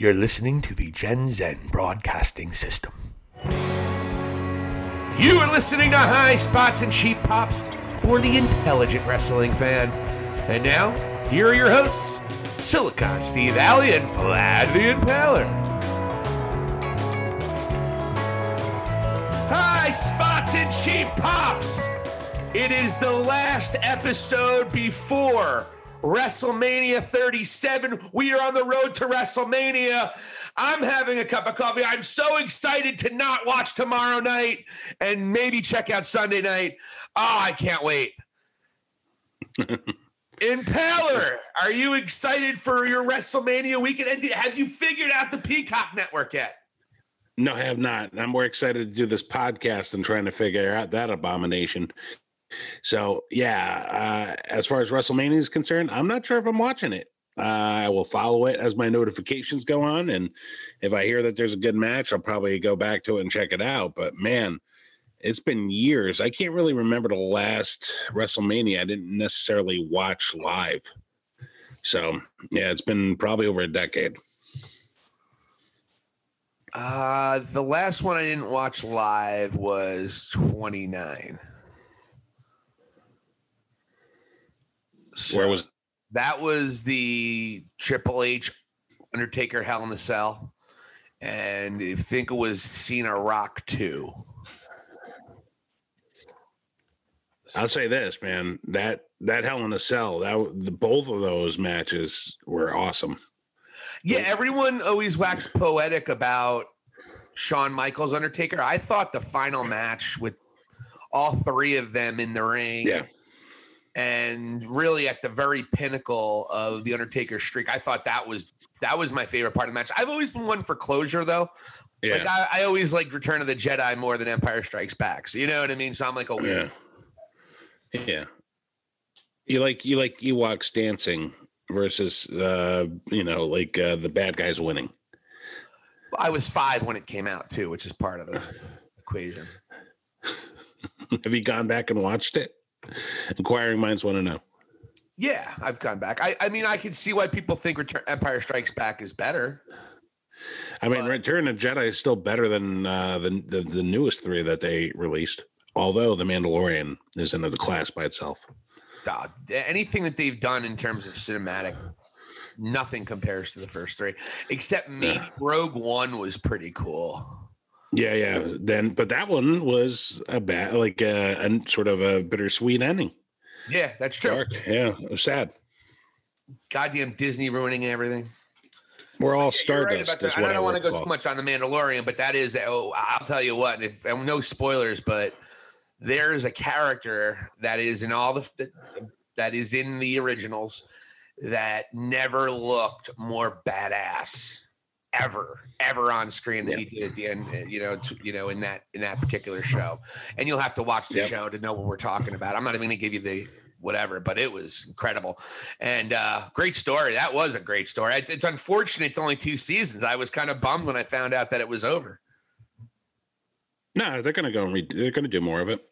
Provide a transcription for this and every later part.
You're listening to the Gen Zen Broadcasting System. You are listening to High Spots and Cheap Pops for the intelligent wrestling fan. And now, here are your hosts, Silicon Steve Valli and Vlad the Impaler. High Spots and Cheap Pops! It is the last episode before WrestleMania 37. We are on the road to WrestleMania. I'm having a cup of coffee. I'm so excited to not watch tomorrow night and maybe check out Sunday night. Oh, I can't wait. Impaler, are you excited for your WrestleMania weekend? And have you figured out the Peacock Network yet? No, I have not. I'm more excited to do this podcast than trying to figure out that abomination. So yeah, uh, as far as WrestleMania is concerned, I'm not sure if I'm watching it. Uh, I will follow it as my notifications go on, and if I hear that there's a good match, I'll probably go back to it and check it out. But man, it's been years. I can't really remember the last WrestleMania I didn't necessarily watch live. So yeah, it's been probably over a decade. Uh, the last one I didn't watch live was 29. So Where was that? Was the Triple H Undertaker Hell in the Cell, and I think it was Cena Rock too. I'll say this, man that that Hell in a Cell that the both of those matches were awesome. Yeah, everyone always waxed poetic about Shawn Michaels Undertaker. I thought the final match with all three of them in the ring. Yeah and really at the very pinnacle of the Undertaker streak. I thought that was that was my favorite part of the match. I've always been one for closure though. Yeah. Like I, I always like Return of the Jedi more than Empire Strikes Back. So you know what I mean? So I'm like, oh yeah. Yeah. You like you like Ewoks dancing versus uh, you know, like uh, the bad guys winning. I was five when it came out too, which is part of the equation. Have you gone back and watched it? Inquiring minds want to know. Yeah, I've gone back. I, I mean, I can see why people think Return, Empire Strikes Back is better. I mean, but, Return of Jedi is still better than uh, the, the the newest three that they released. Although the Mandalorian is another class by itself. Uh, anything that they've done in terms of cinematic, nothing compares to the first three. Except maybe yeah. Rogue One was pretty cool. Yeah, yeah. Then, but that one was a bad, like a, uh, a sort of a bittersweet ending. Yeah, that's true. Dark. Yeah, it was sad. Goddamn Disney ruining everything. We're all stardust. Right I don't want to go too much on the Mandalorian, but that is. Oh, I'll tell you what. If, no spoilers, but there is a character that is in all the that is in the originals that never looked more badass ever ever on screen that yep. he did at the end uh, you know to, you know in that in that particular show. And you'll have to watch the yep. show to know what we're talking about. I'm not even going to give you the whatever but it was incredible. And uh great story. That was a great story. It's, it's unfortunate it's only two seasons. I was kind of bummed when i found out that it was over. No they're going to go and re- they're going to do more of it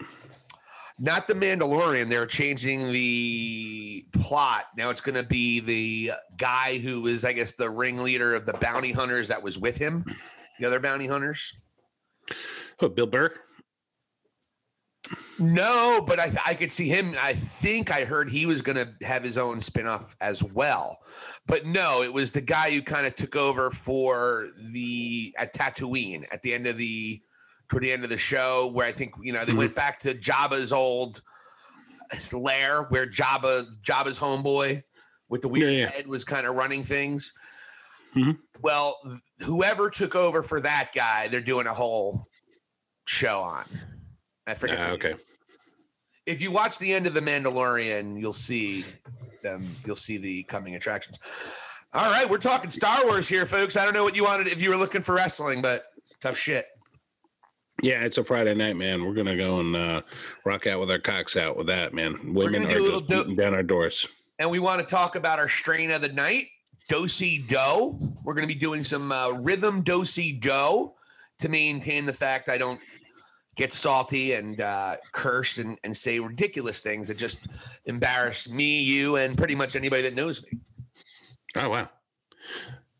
not the Mandalorian. They're changing the plot. Now it's going to be the guy who is, I guess, the ringleader of the bounty hunters that was with him, the other bounty hunters. Oh, Bill Burr. No, but I, I could see him. I think I heard he was going to have his own spinoff as well. But no, it was the guy who kind of took over for the at Tatooine at the end of the toward the end of the show where I think you know they mm-hmm. went back to Jabba's old lair where Jabba Jabba's homeboy with the weird yeah, yeah. head was kind of running things. Mm-hmm. Well, whoever took over for that guy, they're doing a whole show on. I forget. Uh, okay. If you watch the end of the Mandalorian, you'll see them. You'll see the coming attractions. All right, we're talking Star Wars here, folks. I don't know what you wanted if you were looking for wrestling, but tough shit. Yeah, it's a Friday night, man. We're gonna go and uh, rock out with our cocks out with that, man. Women are just do- beating down our doors. And we want to talk about our strain of the night, dosey do. We're gonna be doing some uh, rhythm dosey do to maintain the fact I don't get salty and uh, curse and, and say ridiculous things that just embarrass me, you, and pretty much anybody that knows me. Oh wow.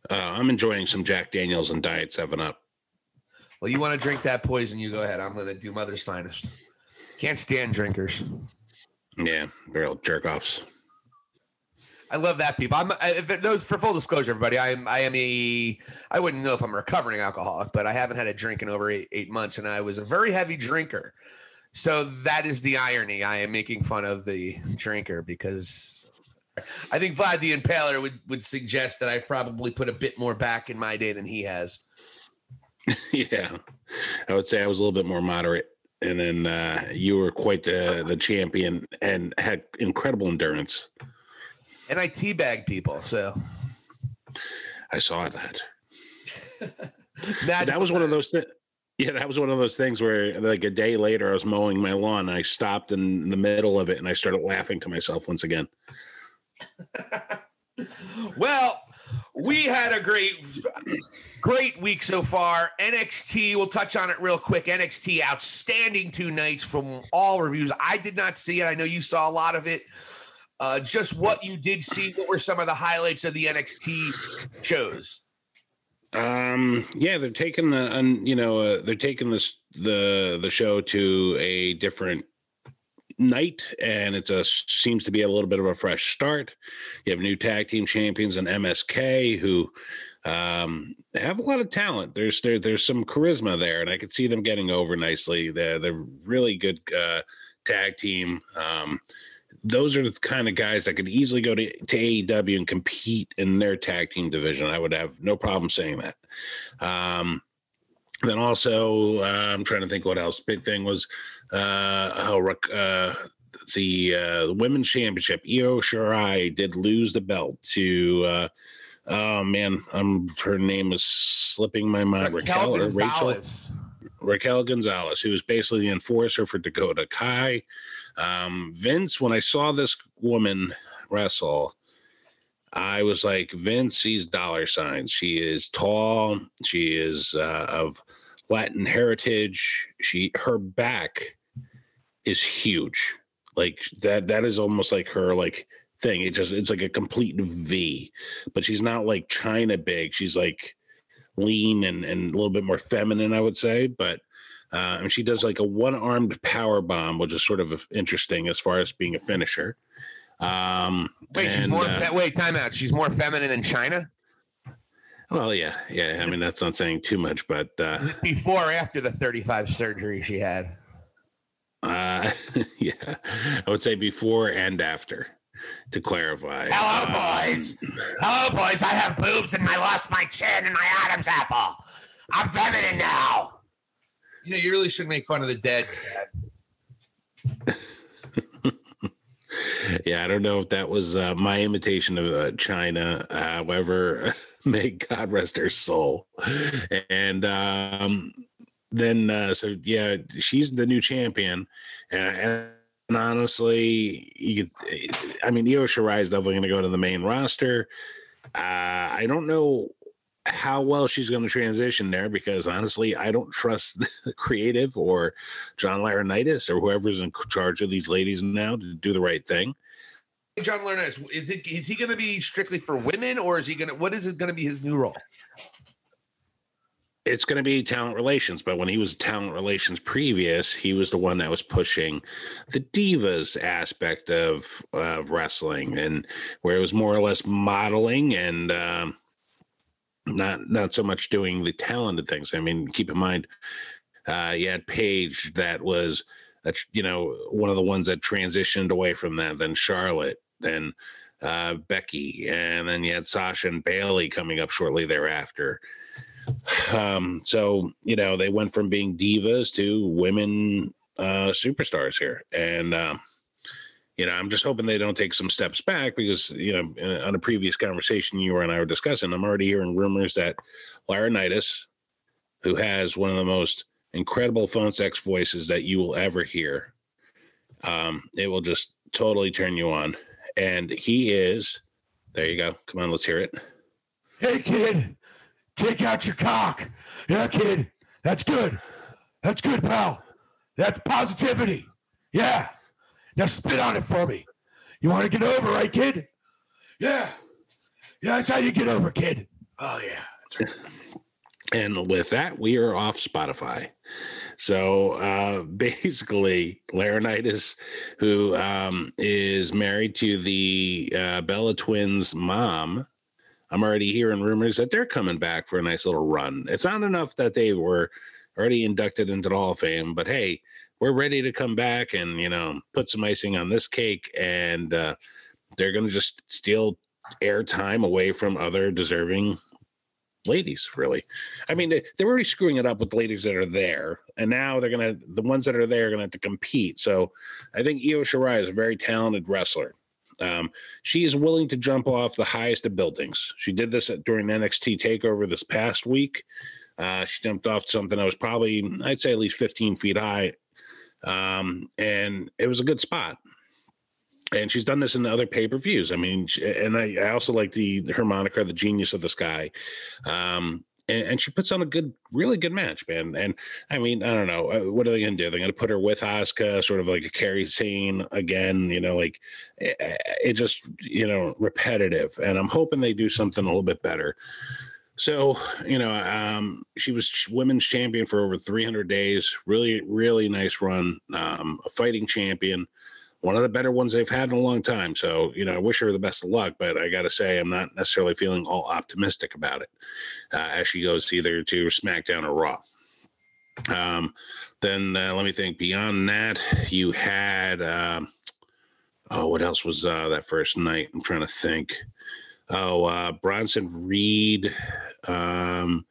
Uh, I'm enjoying some Jack Daniels and Diet Seven Up. Well, you want to drink that poison? You go ahead. I'm going to do Mother's Finest. Can't stand drinkers. Yeah, real jerk offs. I love that people. I'm I, if it, those for full disclosure, everybody. I am I am a I wouldn't know if I'm a recovering alcoholic, but I haven't had a drink in over eight, eight months, and I was a very heavy drinker. So that is the irony. I am making fun of the drinker because I think Vlad the Impaler would would suggest that I've probably put a bit more back in my day than he has. yeah, I would say I was a little bit more moderate, and then uh, you were quite the the champion and had incredible endurance. And I teabag people, so I saw that. that was one of those things. Yeah, that was one of those things where, like a day later, I was mowing my lawn. And I stopped in the middle of it, and I started laughing to myself once again. well, we had a great, great week so far. NXT, we'll touch on it real quick. NXT, outstanding two nights from all reviews. I did not see it. I know you saw a lot of it. Uh, just what you did see. What were some of the highlights of the NXT shows? Um, yeah, they're taking the, um, you know, uh, they're taking this the the show to a different night, and it's a seems to be a little bit of a fresh start. You have new tag team champions and MSK who um, have a lot of talent. There's there, there's some charisma there, and I could see them getting over nicely. They're they're really good uh, tag team. Um, those are the kind of guys that could easily go to, to AEW and compete in their tag team division. I would have no problem saying that. Um, then also, uh, I'm trying to think what else. Big thing was uh, how uh, the uh, women's championship. Io Shirai did lose the belt to. Oh man, I'm her name is slipping my mind. Raquel, Raquel Gonzalez. Rachel, Raquel Gonzalez, who was basically the enforcer for Dakota Kai. Um, Vince, when I saw this woman wrestle, I was like, Vince sees dollar signs. She is tall. She is uh, of Latin heritage. She her back is huge. Like that. That is almost like her like thing. It just it's like a complete V. But she's not like Chyna big. She's like lean and and a little bit more feminine, I would say. But uh, and she does like a one-armed power bomb, which is sort of interesting as far as being a finisher. Um, wait, and, she's more. Uh, wait, time out. She's more feminine than Chyna. Well, yeah, yeah. I mean, that's not saying too much, but uh, before or after the 35 surgery she had. Uh, yeah, I would say before and after. To clarify. Hello, um, boys. Hello, boys. I have boobs and I lost my chin and my Adam's apple. I'm feminine now. You know, you really should make fun of the dead. yeah, I don't know if that was uh, my imitation of uh, Chyna. however, may God rest her soul. And um, then, uh, so yeah, she's the new champion. And, and honestly, you could, I mean, Io Shirai is definitely going to go to the main roster. Uh, I don't know how well she's going to transition there because honestly, I don't trust the creative or John Laurinaitis or whoever's in charge of these ladies now to do the right thing. John Laurinaitis, is it is he going to be strictly for women or is he going to what is it going to be his new role? It's going to be talent relations, but when he was talent relations previous, he was the one that was pushing the divas aspect of of wrestling, and where it was more or less modeling and um, not not so much doing the talented things. I mean, keep in mind, uh, you had Paige that was, a, you know, one of the ones that transitioned away from that. Then Charlotte, then uh, Becky, and then you had Sasha and bailey coming up shortly thereafter. Um, so you know, they went from being divas to women uh, superstars here, and. Um, you know, I'm just hoping they don't take some steps back because, you know, on a previous conversation you and I were discussing, I'm already hearing rumors that Laurinaitis, who has one of the most incredible phone sex voices that you will ever hear, um, it will just totally turn you on. And he is, there you go. Come on, let's hear it. Hey, kid, take out your cock. Yeah, kid, that's good. That's good, pal. That's positivity. Yeah. Now spit on it for me. You want to get over, right, kid? Yeah. Yeah, that's how you get over, kid. Oh yeah, that's right. And with that, we are off Spotify. So uh, basically, Laurinaitis, who um, is married to the uh, Bella twins' mom, I'm already hearing rumors that they're coming back for a nice little run. It's not enough that they were already inducted into the Hall of Fame, but hey, we're ready to come back and you know put some icing on this cake, and uh, they're going to just steal airtime away from other deserving ladies really. I mean they, they're already screwing it up with the ladies that are there and now they're gonna the ones that are there are gonna have to compete. So i think io shirai is a very talented wrestler um, she is willing to jump off the highest of buildings she did this at, during nxt takeover this past week uh, she jumped off something that was probably i'd say at least 15 feet high um, and it was a good spot and she's done this in other pay per views. I mean, and I, I, also like the her moniker, the genius of the sky. Um, and, and, she puts on a good, really good match, man. And I mean, I don't know, uh, what are they to do? They're to put her with Asuka, sort of like a Kairi Sane again, you know, like it, it just, you know, repetitive. And I'm hoping they do something a little bit better. So, you know, um, she was women's champion for over 300 days. Really, really nice run. Um, a fighting champion one of the better ones they've had in a long time. So, you know, I wish her the best of luck, but I got to say, I'm not necessarily feeling all optimistic about it uh, as she goes either to SmackDown or Raw. Um, then uh, let me think. Beyond that, you had, uh, oh, what else was uh, that first night? I'm trying to think. Oh, uh, Bronson Reed. Um,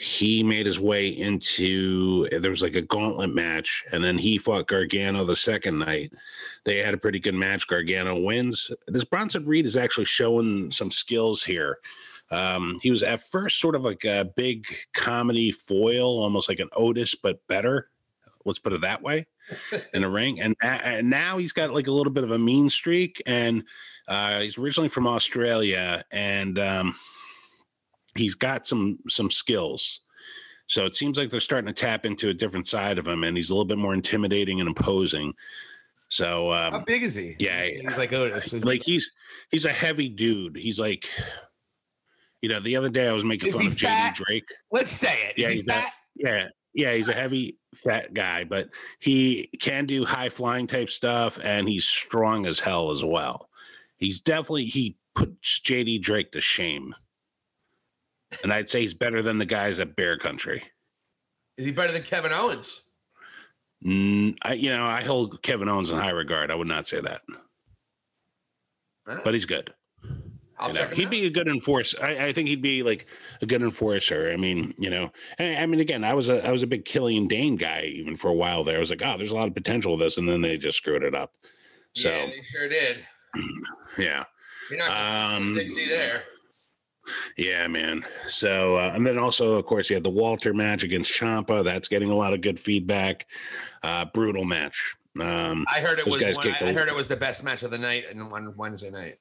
he made his way into there was like a gauntlet match and then he fought gargano the second night. They had a pretty good match. Gargano wins. This bronson reed is actually showing some skills here. Um, he was at first sort of like a big comedy foil almost like an otis but better. Let's put it that way in the ring. And, and now he's got like a little bit of a mean streak and uh, he's originally from australia and um, he's got some some skills. So it seems like they're starting to tap into a different side of him, and he's a little bit more intimidating and imposing. So um, how big is he? Yeah, he's like Otis. Like he's he's a heavy dude. He's like, you know, the other day I was making is fun of JD Drake. Let's say it. Yeah, he's fat. yeah, yeah, he's a heavy fat guy, but he can do high flying type stuff, and he's strong as hell as well. He's definitely he puts JD Drake to shame and I'd say he's better than the guys at Bear Country. Is he better than Kevin Owens? Mm, I, you know, I hold Kevin Owens in high regard. I would not say that, but he's good. I'll you know, he'd out. be a good enforcer. I, I, think he'd be like a good enforcer. I mean, you know, I, I, mean, again, I was a I was a big Killian Dain guy even for a while there. I was like, oh, there's a lot of potential with this, and then they just screwed it up. So yeah, they sure did. Yeah. You're not just um, Dixie there. Yeah, man. So, uh, and then also, of course, you had the Walter match against Ciampa. That's getting a lot of good feedback. Uh, brutal match. Um, I heard it was. One, I, I heard it was the best match of the night and on Wednesday night.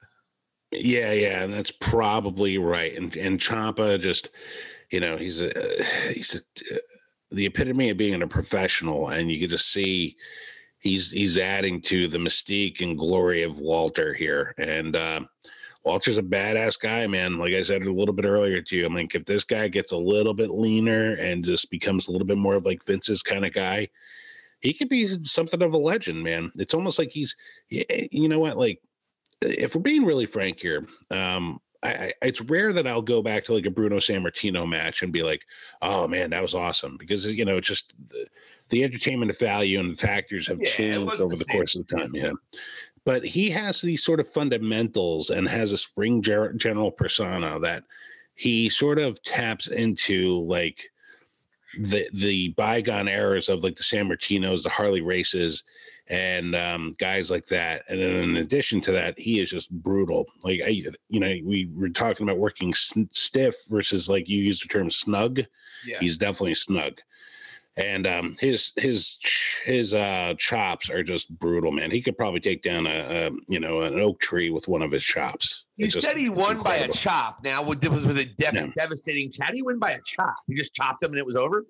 Yeah, yeah, and that's probably right. And and Ciampa just, you know, he's a he's a, the epitome of being a professional, and you can just see he's he's adding to the mystique and glory of Walter here, and. Uh, Walter's a badass guy, man. Like I said a little bit earlier to you, I mean, if this guy gets a little bit leaner and just becomes a little bit more of like Vince's kind of guy, he could be something of a legend, man. It's almost like he's, you know what, like if we're being really frank here, um, I, I, it's rare that I'll go back to like a Bruno Sammartino match and be like, oh man, that was awesome because you know just the, the entertainment value and the factors have yeah, changed over the, the course of the time. Yeah, but he has these sort of fundamentals and has a spring ger- general persona that he sort of taps into like the the bygone eras of like the Sammartinos, the Harley races, and um, guys like that. And then in addition to that, he is just brutal. Like I, you know, we were talking about working stiff versus like you used the term snug. Yeah. He's definitely snug and um, his his his uh, chops are just brutal, man. He could probably take down a, a you know an oak tree with one of his chops. You it's said just, he won by a chop. Now, was, was a dev- yeah. devastating? How do you win by a chop? You just chopped him and it was over.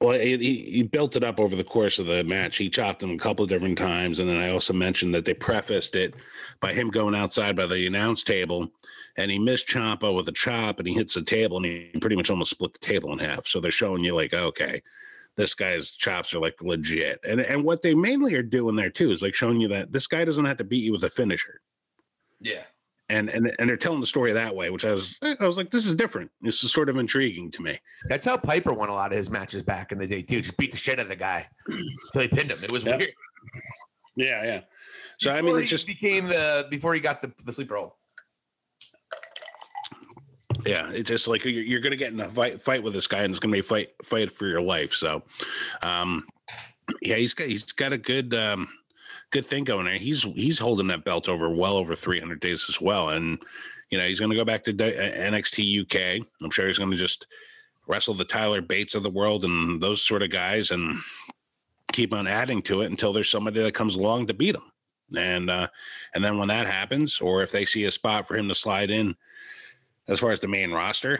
Well, he, he built it up over the course of the match. He chopped him a couple of different times, and then I also mentioned that they prefaced it by him going outside by the announce table, and he missed Ciampa with a chop, and he hits the table, and he pretty much almost split the table in half. So they're showing you like, okay, this guy's chops are like legit, and and what they mainly are doing there too is like showing you that this guy doesn't have to beat you with a finisher. Yeah and and and they're telling the story that way, which I was eh, I was like, this is different. This is sort of intriguing to me. That's how Piper won a lot of his matches back in the day too. Just beat the shit out of the guy until he pinned him. It was yep. weird. Yeah, yeah. So before I mean, it just became the before he got the the sleeper hold. Yeah, it's just like you're, you're going to get in a fight fight with this guy, and it's going to be fight fight for your life. So, um, yeah, he's got he's got a good um good thing going there. He's he's holding that belt over well over 300 days as well, and you know he's going to go back to NXT UK. I'm sure he's going to just wrestle the Tyler Bates of the world and those sort of guys, and keep on adding to it until there's somebody that comes along to beat him. And uh, and then when that happens, or if they see a spot for him to slide in, as far as the main roster,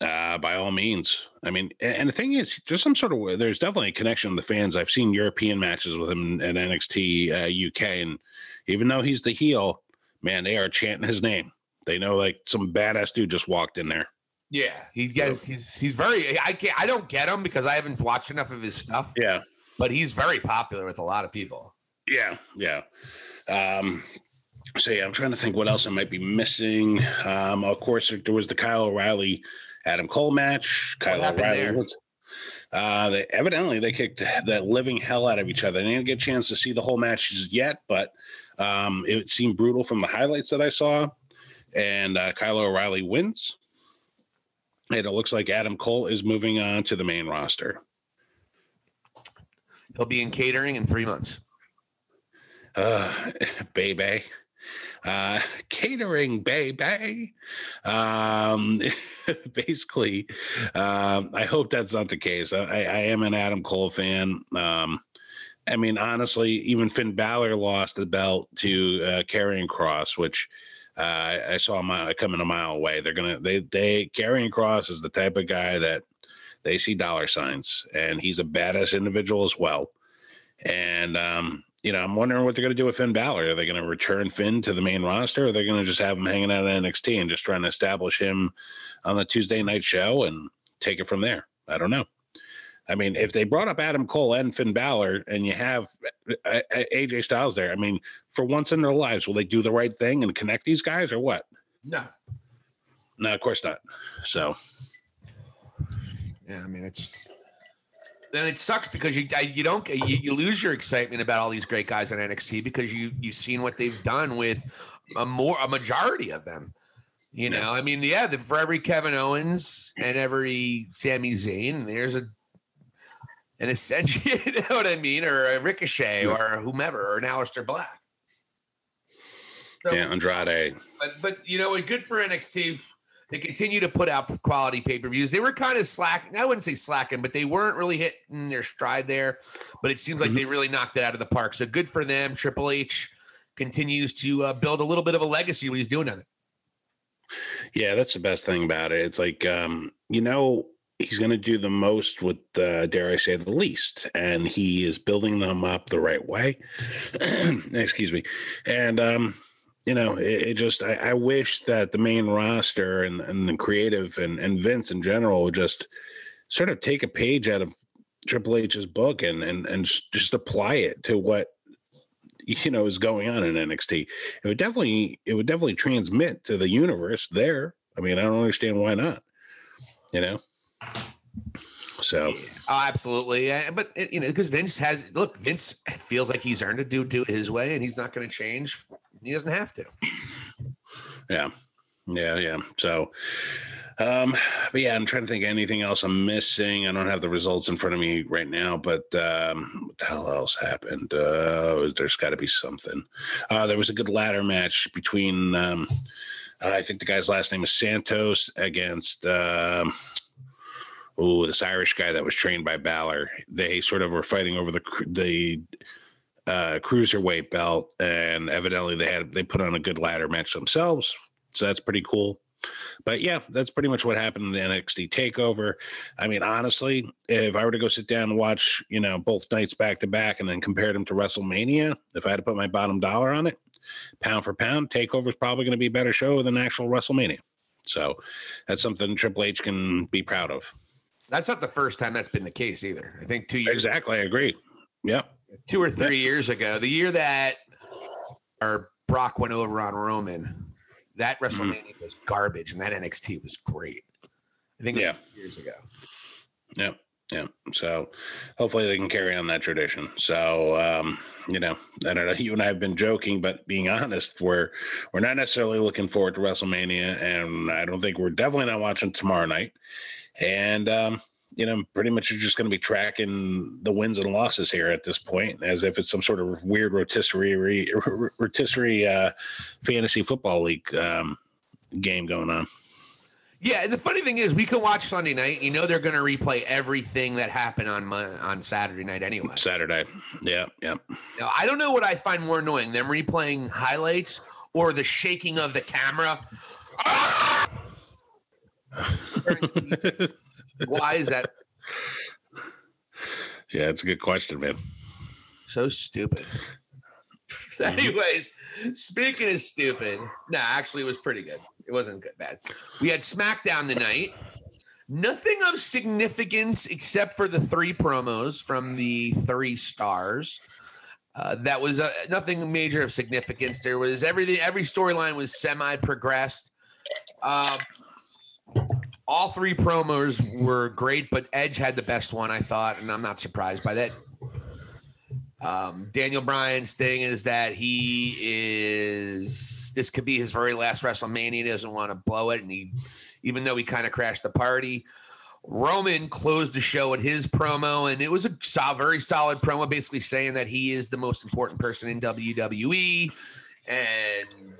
uh, by all means. I mean, and the thing is, there's some sort of there's definitely a connection with the fans. I've seen European matches with him at NXT uh, UK, and even though he's the heel, man, they are chanting his name. They know like some badass dude just walked in there. Yeah, he gets he's he's very. I can't. I don't get him because I haven't watched enough of his stuff. Yeah, but he's very popular with a lot of people. Yeah, yeah. Um, so yeah, I'm trying to think what else I might be missing. Um, of course, there was the Kyle O'Reilly Adam Cole match. Kyle O'Reilly. Uh, they, evidently, they kicked that living hell out of each other. They didn't get a chance to see the whole match yet, but um, it seemed brutal from the highlights that I saw. And uh, Kyle O'Reilly wins. And it looks like Adam Cole is moving on to the main roster. He'll be in catering in three months. Uh, baby uh, catering baby um, basically um, i hope that's not the case I, I, am an adam cole fan um, i mean honestly even finn Balor lost the belt to uh, Kross which uh, I saw mile, coming a mile away. They're gonna they they Karrion Kross is the type of guy that they see dollar signs, and he's a badass individual as well. And um, you know, I'm wondering what they're going to do with Finn Balor. Are they going to return Finn to the main roster, or are they going to just have him hanging out at NXT and just trying to establish him on the Tuesday night show and take it from there? I don't know. I mean, if they brought up Adam Cole and Finn Balor, and you have uh, uh, AJ Styles there, I mean, for once in their lives, will they do the right thing and connect these guys, or what? No, no, of course not. So, yeah, I mean, it's then it sucks because you you don't you, you lose your excitement about all these great guys on NXT because you you've seen what they've done with a more a majority of them. You know. I mean, yeah, the, for every Kevin Owens and every Sami Zayn, there's a an Ascension, you know what I mean, or a Ricochet, yeah. or whomever, or an Aleister Black. So, yeah, Andrade. But but you know, what good for NXT they continue to put out quality pay per views. They were kind of slacking. I wouldn't say slacking, but they weren't really hitting their stride there. But it seems like mm-hmm. they really knocked it out of the park. So good for them. Triple H continues to uh, build a little bit of a legacy when he's doing it. Yeah, that's the best thing about it. It's like, um, you know, he's going to do the most with, uh, dare I say, the least, and he is building them up the right way. Excuse me, and um, you know, it, it just I, I, wish that the main roster and, and the creative and, and Vince in general would just sort of take a page out of Triple H's book and and and just apply it to what you know is going on in NXT. It would definitely it would definitely transmit to the universe there. I mean, I don't understand why not. You know. So, oh, absolutely, but you know, because Vince has look, Vince feels like he's earned to do do it his way, and he's not going to change he doesn't have to. Yeah. Yeah. Yeah. So, um, but yeah, I'm trying to think anything else I'm missing. I don't have the results in front of me right now, but um, what the hell else happened? Uh, there's got to be something. Uh, there was a good ladder match between, um, I think the guy's last name is Santos against, uh, oh, this Irish guy that was trained by Balor. They sort of were fighting over the the uh, cruiserweight belt, and evidently they had they put on a good ladder match themselves, so that's pretty cool. but yeah, that's pretty much what happened in the NXT takeover. I mean, honestly, if I were to go sit down and watch, you know, both nights back to back and then compare them to WrestleMania, if I had to put my bottom dollar on it, pound for pound, takeover is probably going to be a better show than actual WrestleMania. So that's something Triple H can be proud of. That's not the first time that's been the case either. I think two years exactly. I agree. Yep. Two or three years ago, the year that our Brock went over on Roman, that mm. WrestleMania mm. was garbage, and that NXT was great. I think it was yeah. years ago. Yep. Yeah. So hopefully they can carry on that tradition. So um, you know, I don't know. You and I have been joking, but being honest, we're we're not necessarily looking forward to WrestleMania, and I don't think we're definitely not watching tomorrow night. And um, you know, pretty much you're just going to be tracking the wins and losses here at this point, as if it's some sort of weird rotisserie rotisserie uh, fantasy football league um, game going on. Yeah, the funny thing is, we can watch Sunday night. You know, they're going to replay everything that happened on on Saturday night anyway. Saturday, yeah, yeah. Now, I don't know what I find more annoying: them replaying highlights or the shaking of the camera. Why is that? Yeah, it's a good question, man. So stupid. So anyways, speaking of stupid, no, actually, it was pretty good. It wasn't good, bad. We had SmackDown tonight. Nothing of significance except for the three promos from the three stars. Uh, that was uh, nothing major of significance. There was everything. Every storyline was semi progressed. Uh, all three promos were great, but Edge had the best one, I thought, and I'm not surprised by that. Um, Daniel Bryan's thing is that he is this could be his very last WrestleMania. He doesn't want to blow it, and he, even though he kind of crashed the party, Roman closed the show with his promo, and it was a sol- very solid promo, basically saying that he is the most important person in WWE, and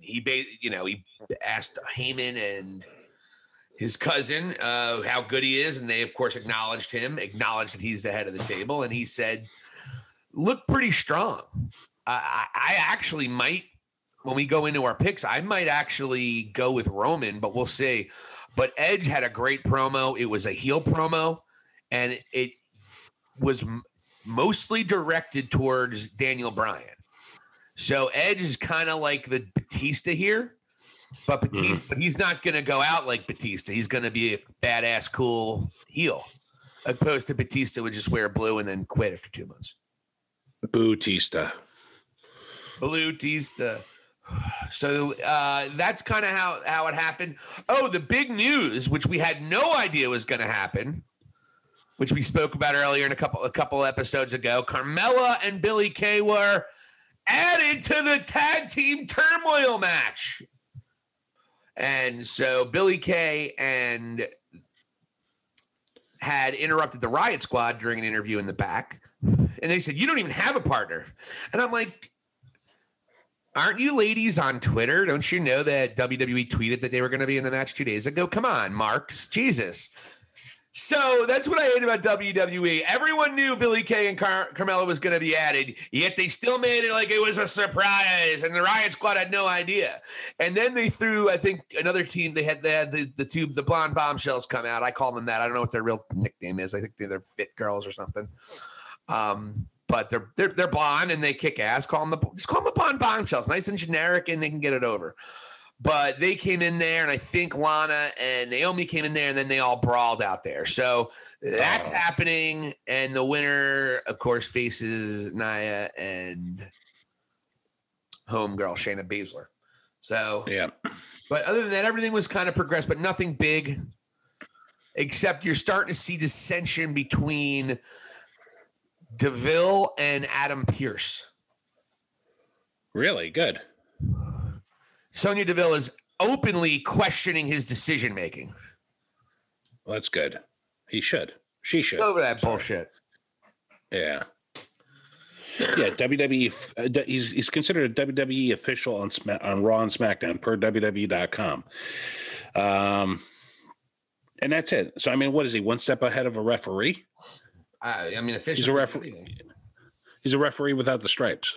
he, ba- you know, he asked Heyman and his cousin uh, how good he is, and they of course acknowledged him, acknowledged that he's the head of the table, and he said look pretty strong. I, I actually might, when we go into our picks, I might actually go with Roman, but we'll see. But Edge had a great promo. It was a heel promo, and it was mostly directed towards Daniel Bryan. So Edge is kind of like the Batista here, but Batista, mm-hmm. but he's not going to go out like Batista. He's going to be a badass, cool heel, opposed to Batista would just wear blue and then quit after two months. Bootista. Bootista. So uh, that's kind of how how it happened. Oh, the big news, which we had no idea was going to happen, which we spoke about earlier in a couple a couple episodes ago. Carmella and Billie Kay were added to the tag team turmoil match, and so Billie Kay and had interrupted the Riot Squad during an interview in the back and they said, You don't even have a partner. And I'm like, Aren't you ladies on Twitter? Don't you know that WWE tweeted that they were going to be in the match two days ago? Come on, Marks. Jesus. So that's what I hate about WWE. Everyone knew Billie Kay and Car- Carmella was going to be added, yet they still made it like it was a surprise, and the Riot Squad had no idea. And then they threw, I think, another team. They had they had the the two the blonde bombshells come out. I call them that. I don't know what their real nickname is. I think they're Fit Girls or something. Um, but they're they're they're blonde and they kick ass. Call them the just call them the blonde bombshells, nice and generic, and they can get it over. But they came in there, and I think Lana and Naomi came in there, and then they all brawled out there. So uh, that's oh. happening, and the winner, of course, faces Nia and homegirl Shayna Baszler. So yeah. But other than that, everything was kind of progressed, but nothing big. Except you're starting to see dissension between Deville and Adam Pearce. Really good. Sonya Deville is openly questioning his decision making. Well, that's good. He should. She should. Over that Sorry. bullshit. Yeah. Yeah, WWE. Uh, he's he's considered a WWE official on on Raw and SmackDown per WWE.com. Um, and that's it. So I mean, what is he? One step ahead of a referee? I, I mean, officially, he's a referee. He's a referee without the stripes.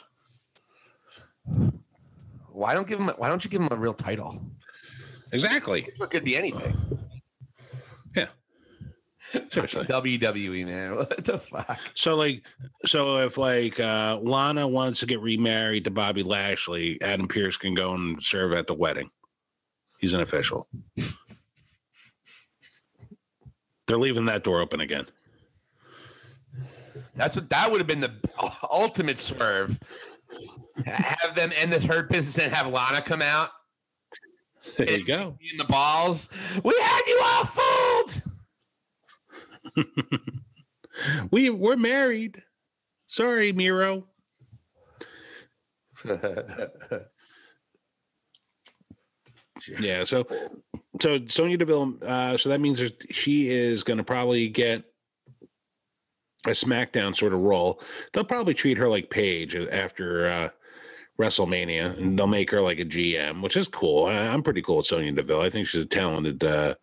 Why don't give him? Why don't you give him a real title? exactly. It could be anything. Yeah. Seriously. WWE man, what the fuck? So like, so if like uh, Lana wants to get remarried to Bobby Lashley, Adam Pearce can go and serve at the wedding. He's an official. They're leaving that door open again. That's what that would have been the ultimate swerve. Have them end the hurt business and have Lana come out There you go. in the balls. We had you all fooled. We we're married. Sorry, Miro. Yeah. So, so Sonya Deville. Uh, so that means she is going to probably get a SmackDown sort of role. They'll probably treat her like Paige after uh, WrestleMania, and they'll make her like a GM, which is cool. I, I'm pretty cool with Sonya Deville. I think she's a talented uh,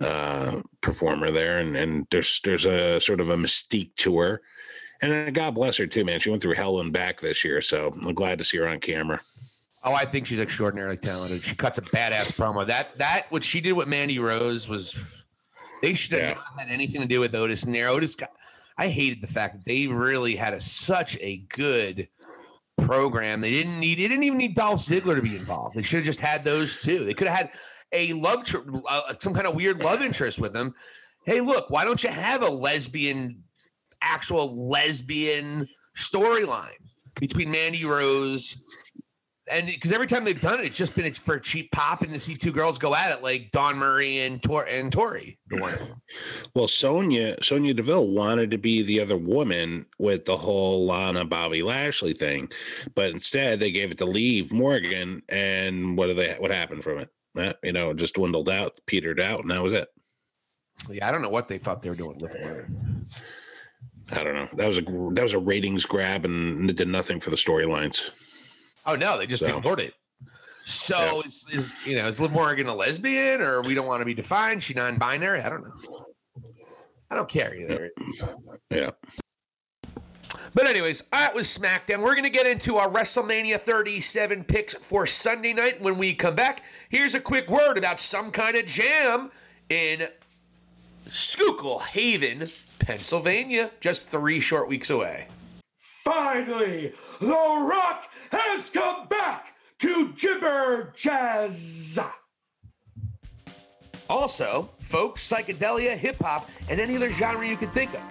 uh, performer there, and and there's there's a sort of a mystique to her. And then God bless her too, man. She went through hell and back this year, so I'm glad to see her on camera. Oh, I think she's extraordinarily talented. She cuts a badass promo. That that what she did with Mandy Rose was they should have Yeah. not had anything to do with Otis and there. Otis got I hated the fact that they really had a such a good program. They didn't need they didn't even need Dolph Ziggler to be involved. They should have just had those two. They could have had a love tr- uh, some kind of weird love interest with them. Hey, look, why don't you have a lesbian actual lesbian storyline between Mandy Rose and because every time they've done it, it's just been for a cheap pop and to see two girls go at it like Dawn Marie and Tor and Torrie. The one. Well, Sonya Sonya Deville wanted to be the other woman with the whole Lana Bobby Lashley thing, but instead they gave it to Liv Morgan, and what did they what happened from it? That you know, it just dwindled out, petered out, and that was it. Yeah, I don't know what they thought they were doing with her. I don't know. That was a that was a ratings grab, and it did nothing for the storylines. Oh no, they just So. ignored it. So is, is you know is Liv Morgan a lesbian or we don't want to be defined? She non-binary? I don't know. I don't care either. Yeah. But anyways, that was SmackDown. We're gonna get into our WrestleMania 37 picks for Sunday night when we come back. Here's a quick word about some kind of jam in Schuylkill Haven, Pennsylvania, just three short weeks away. Finally, The Rock has come back to Jibber Jazz. Also, folk, psychedelia, hip hop, and any other genre you can think of.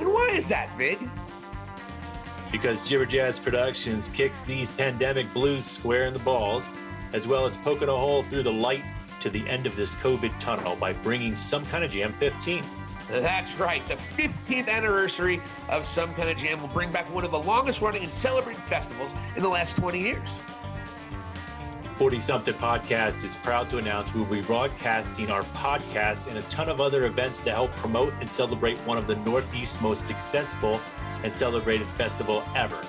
And why is that, Vig? because Jibber Jazz Productions kicks these pandemic blues square in the balls, as well as poking a hole through the light to the end of this COVID tunnel by bringing some kind of jam 15. That's right. The 15th anniversary of Some Kind of Jam will bring back one of the longest running and celebrated festivals in the last 20 years. 40 something podcast is proud to announce we will be broadcasting our podcast and a ton of other events to help promote and celebrate one of the Northeast's most successful and celebrated festival ever.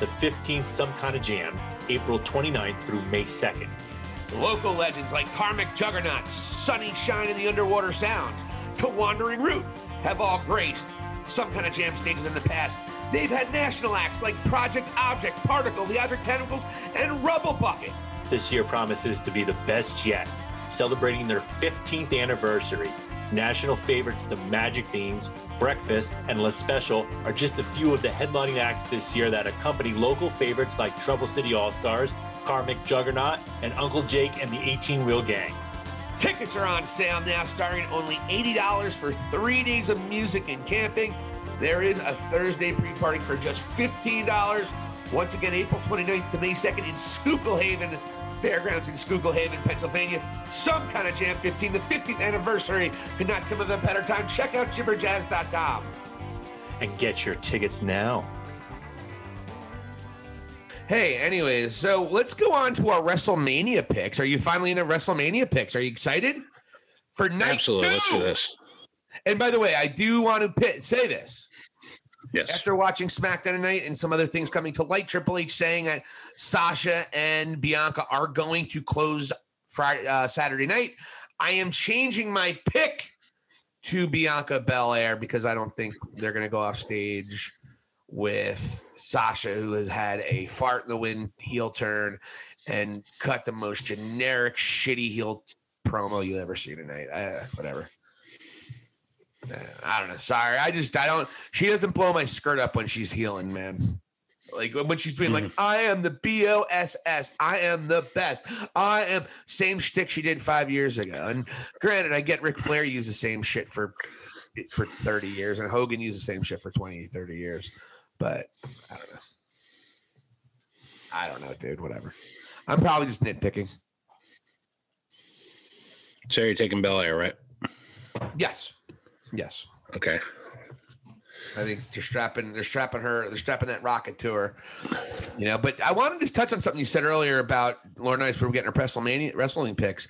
The 15th Some Kind of Jam, April 29th through May 2nd. Local legends like Karmic Juggernaut, Sunny Shine, and the Underwater Sounds, to Wandering Root have all graced some kind of jam stages in the past. They've had national acts like Project Object, Particle, The Object Tentacles, and Rubble Bucket. this year promises to be the best yet, celebrating their 15th anniversary. National favorites The Magic Beans, Breakfast, and La Special are just a few of the headlining acts this year that accompany local favorites like Trouble City All Stars, Karmic Juggernaut, and Uncle Jake and the 18 Wheel Gang. Tickets are on sale now, starting only $80 for three days of music and camping. There is a Thursday pre party for just $15. Once again, April 29th to May 2nd in Schuylkill Haven Fairgrounds in Schuylkill Haven, Pennsylvania. Some kind of Jam 15, the 15th anniversary. Could not come at a better time. Check out jibberjazz.com. And get your tickets now. Hey, anyways, so let's go on to our WrestleMania picks. Are you finally into WrestleMania picks? Are you excited for night Absolutely. Let's do two? this. And by the way, I do want to pit, say this. Yes. After watching SmackDown tonight and some other things coming to light, Triple H saying that Sasha and Bianca are going to close Friday, uh, Saturday night. I am changing my pick to Bianca Belair because I don't think they're going to go off stage with Sasha, who has had a fart in the wind heel turn and cut the most generic, shitty heel promo you'll ever see tonight. Uh, whatever. Uh, I don't know. Sorry, I just I don't. She doesn't blow my skirt up when she's healing, man. Like when she's being like, I am the B O S S. I am the best. I am same shtick she did five years ago. And granted, I get Ric Flair used the same shit for for 30 years, and Hogan used the same shit for 20, 30 years. But I don't know. I don't know, dude. Whatever. I'm probably just nitpicking. So you're taking Belair, right? Yes. Yes. Okay. I think they're strapping they're strapping her they're strapping that rocket to her. You know, but I wanted to just touch on something you said earlier about Lauren Nice for getting her WrestleMania wrestling picks.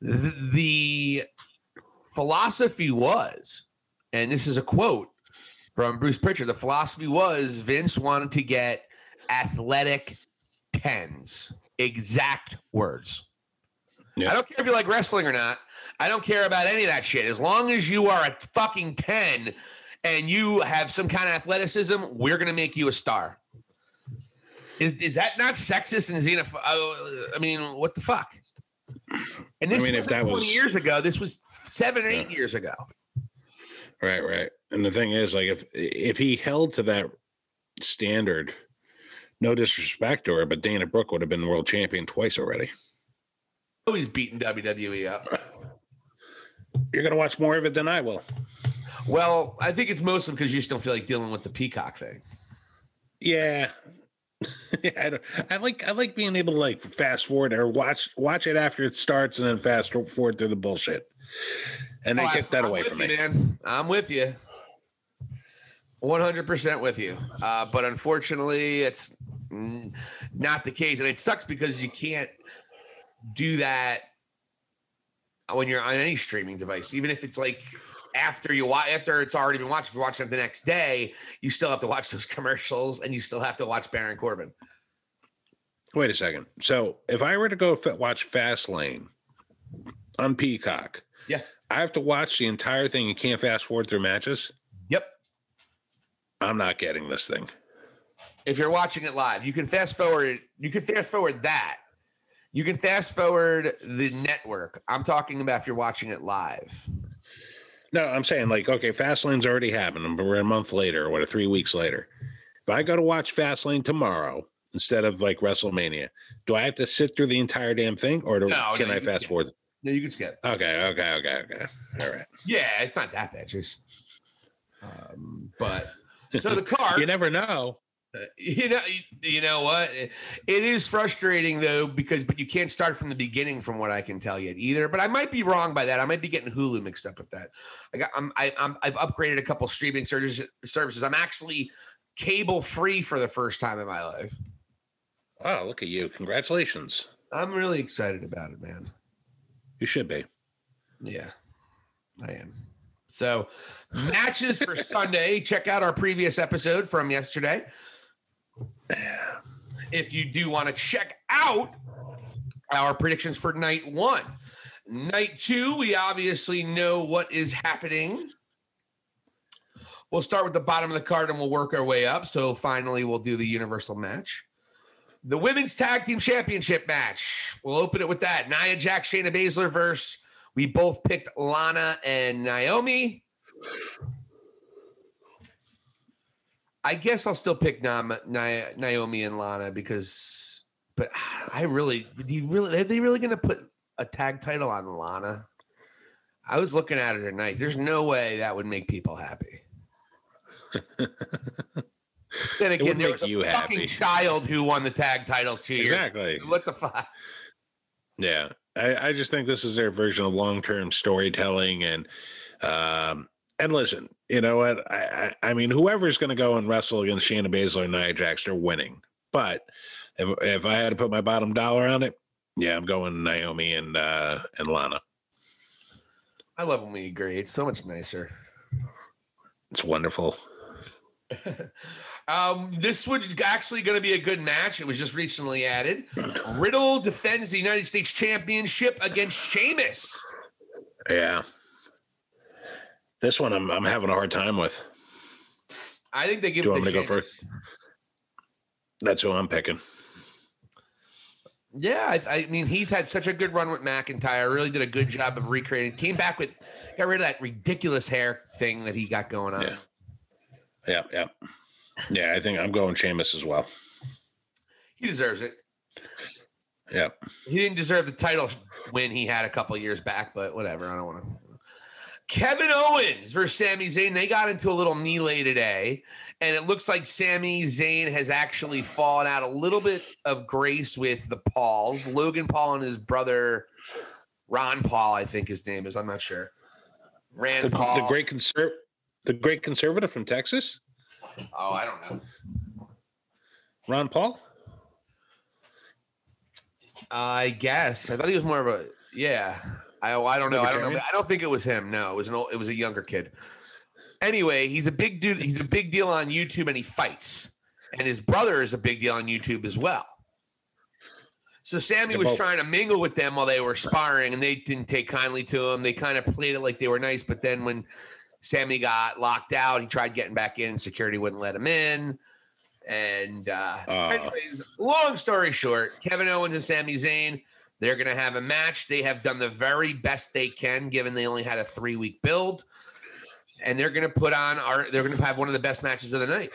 The, the philosophy was, and this is a quote from Bruce Pritchard. The philosophy was Vince wanted to get athletic tens. Exact words. Yeah. I don't care if you like wrestling or not. I don't care about any of that shit. As long as you are a fucking 10 and you have some kind of athleticism, we're going to make you a star. Is is that not sexist and xenophobic? Uh, I mean, what the fuck? And this I mean, if was that 20 was- years ago. This was seven or eight years ago. Right, right. And the thing is, like, if if he held to that standard, no disrespect to her, but Dana Brooke would have been world champion twice already. Oh, he's beating WWE up. You're gonna watch more of it than I will. Well, I think it's mostly because you just don't feel like dealing with the peacock thing. Yeah. I, don't, I like I like being able to like fast forward or watch watch it after it starts and then fast forward through the bullshit. And they Oh, kick that I'm away from you, me. man. I'm with you. 100% with you. Uh, but unfortunately, it's not the case. And it sucks because you can't do that when you're on any streaming device, even if it's like after you watch, after it's already been watched, if you watch it the next day, you still have to watch those commercials and you still have to watch Baron Corbin. Wait a second. So if I were to go fa- watch Fastlane on Peacock, Yeah. I have to watch the entire thing. You can't fast forward through matches. I'm not getting this thing. if you're watching it live, you can fast forward. You can fast forward that. You can fast forward the network. I'm talking about if you're watching it live. No, I'm saying like, okay, Fastlane's already happened, but we're a month later or what, three weeks later. If I go to watch Fastlane tomorrow instead of like WrestleMania, do I have to sit through the entire damn thing, or do, No, can no, I fast skip. forward? No, you can skip. Okay, okay, okay, okay. All right. Yeah, it's not that bad, just. Um, but so the car. you never know. Uh, you know, you know what? It is frustrating though because, but you can't start from the beginning, from what I can tell yet either. But I might be wrong by that. I might be getting Hulu mixed up with that. I got, I'm, I, I'm, I've upgraded a couple streaming services. Services. I'm actually cable free for the first time in my life. Wow, look at you! Congratulations. I'm really excited about it, man. You should be. Yeah, I am. So, matches for Sunday. Check out our previous episode from yesterday. If you do want to check out our predictions for night one, night two, we obviously know what is happening. We'll start with the bottom of the card and we'll work our way up. So, finally, we'll do the universal match. The women's tag team championship match. We'll open it with that. Nia Jax, Shayna Baszler versus we both picked Lana and Naomi. I guess I'll still pick Naomi and Lana because, but I really, do you really, are they really going to put a tag title on Lana? I was looking at it tonight. There's no way that would make people happy. then again, would there was a fucking happy. child who won the tag titles two years. Exactly. What the fuck? Yeah, I, I just think this is their version of long-term storytelling, and um, and listen, you know what? I I, I mean, whoever's going to go and wrestle against Shayna Baszler and Nia Jax, they're winning. But if if I had to put my bottom dollar on it, yeah, I'm going Naomi and uh, and Lana. I love when we agree. It's so much nicer. It's wonderful. Um, this was actually going to be a good match. It was just recently added. Riddle defends the United States Championship against Sheamus. Yeah. This one I'm I'm having a hard time with. I think they give Do you it want to to go first? That's who I'm picking. Yeah, I, I mean he's had such a good run with McIntyre. Really did a good job of recreating. Came back with got rid of that ridiculous hair thing that he got going on. Yeah. Yeah, yeah. Yeah, I think I'm going Sheamus as well. He deserves it. Yeah. He didn't deserve the title win he had a couple of years back, but whatever. I don't want to. Kevin Owens versus Sami Zayn. They got into a little melee today, and it looks like Sami Zayn has actually fallen out a little bit of grace with the Pauls. Logan Paul and his brother Ron Paul, I think his name is. I'm not sure. Rand The, Paul. the great conser- the great conservative from Texas, oh, I don't know. Ron Paul. I guess. I thought he was more of a yeah. I oh, I don't know. I don't know. I don't think it was him. No, it was an old, it was a younger kid. Anyway, he's a big dude. He's a big deal on YouTube and he fights. And his brother is a big deal on YouTube as well. So Sami They're was both- trying to mingle with them while they were sparring, and they didn't take kindly to him. They kind of played it like they were nice, but then when Sami got locked out, he tried getting back in. Security wouldn't let him in. And uh, Oh. anyways, long story short, Kevin Owens and Sami Zayn, they're going to have a match. They have done the very best they can, given they only had a three week build, and they're going to put on our. They're going to have one of the best matches of the night.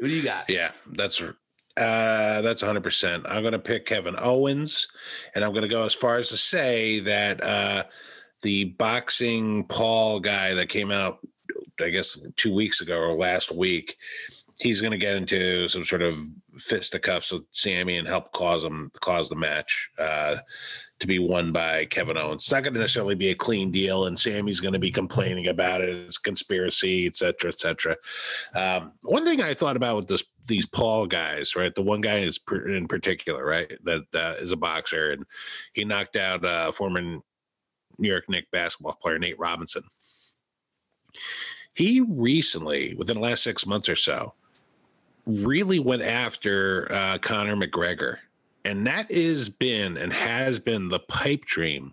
Who do you got? Yeah, that's uh that's 100%. I'm going to pick Kevin Owens and I'm going to go as far as to say that uh the boxing Paul guy that came out I guess 2 weeks ago or last week he's going to get into some sort of fisticuffs with Sami and help cause him cause the match uh to be won by Kevin Owens. It's not going to necessarily be a clean deal, and Sami's going to be complaining about it. It's conspiracy, et cetera, et cetera. Um, one thing I thought about with this these Paul guys, right? The one guy is per, in particular, right? That uh, is a boxer, and he knocked out uh, former New York Knicks basketball player Nate Robinson. He recently, within the last six months or so, really went after uh, Conor McGregor. And that is been and has been the pipe dream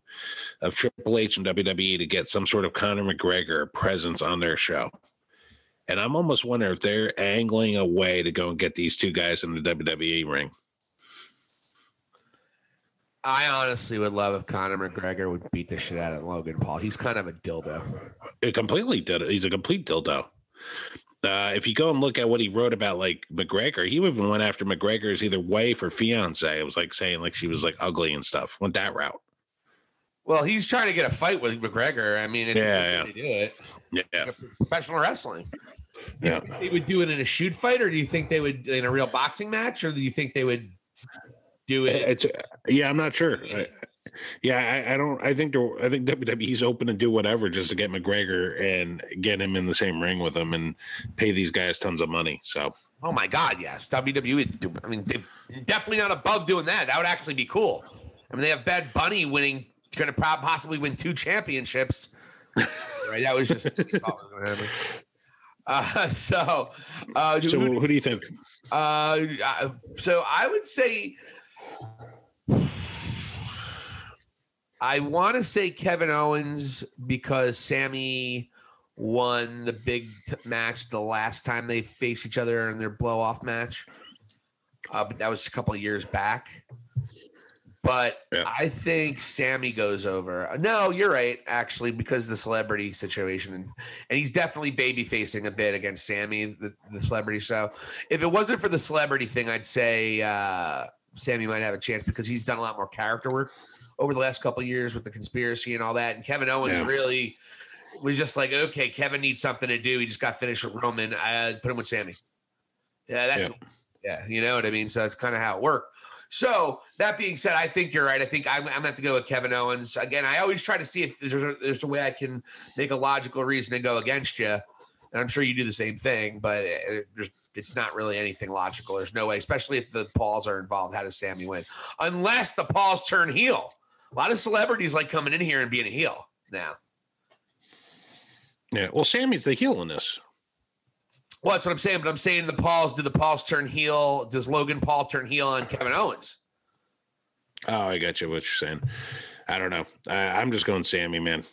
of Triple H and WWE to get some sort of Conor McGregor presence on their show. And I'm almost wondering if they're angling a way to go and get these two guys in the WWE ring. I honestly would love if Conor McGregor would beat the shit out of Logan Paul. He's kind of a dildo. It completely did it. He's a complete dildo. Uh, if you go and look at what he wrote about like McGregor, he even went after McGregor's either wife or fiance. It was like saying like she was like ugly and stuff. Went that route. Well, he's trying to get a fight with McGregor. I mean, it's Yeah, a good way to do it. Yeah. Like professional wrestling. Yeah. They would do it in a shoot fight, or do you think they would in a real boxing match, or do you think they would do it? It's yeah, I'm not sure. I, yeah, I, I don't. I think I think WWE's open to do whatever just to get McGregor and get him in the same ring with them and pay these guys tons of money. So Oh my God, yes. WWE, I mean, definitely not above doing that. That would actually be cool. I mean, they have Bad Bunny winning, going to possibly win two championships. right? That was just thought was gonna happen. Uh, so, uh, so who- who do you think? uh, uh, so I would say, I want to say Kevin Owens because Sami won the big t- match the last time they faced each other in their blow off match. Uh, but that was a couple of years back. But Yeah. I think Sami goes over. No, you're right, actually, because of the celebrity situation, and, and he's definitely baby facing a bit against Sami, the, the celebrity show. If it wasn't for the celebrity thing, I'd say uh, Sami might have a chance because he's done a lot more character work over the last couple of years with the conspiracy and all that. And Kevin Owens Yeah. really was just like, okay, Kevin needs something to do. He just got finished with Roman. I put him with Sami. Yeah, that's Yeah. yeah, you know what I mean. So that's kind of how it worked. So that being said, I think you're right. I think I'm, I'm gonna have to go with Kevin Owens again. I always try to see if there's a, there's a way I can make a logical reason to go against you, and I'm sure you do the same thing. But eh, eh, it, there's it's not really anything logical. There's no way, especially if the Pauls are involved. How does Sami win? Unless the Pauls turn heel. A lot of celebrities like coming in here and being a heel now. Yeah. Well, Sami's the heel in this. Well, that's what I'm saying. But I'm saying the Pauls. Do the Pauls turn heel? Does Logan Paul turn heel on Kevin Owens? Oh, I got you. What you're saying? I don't know. I, I'm just going Sammy, man.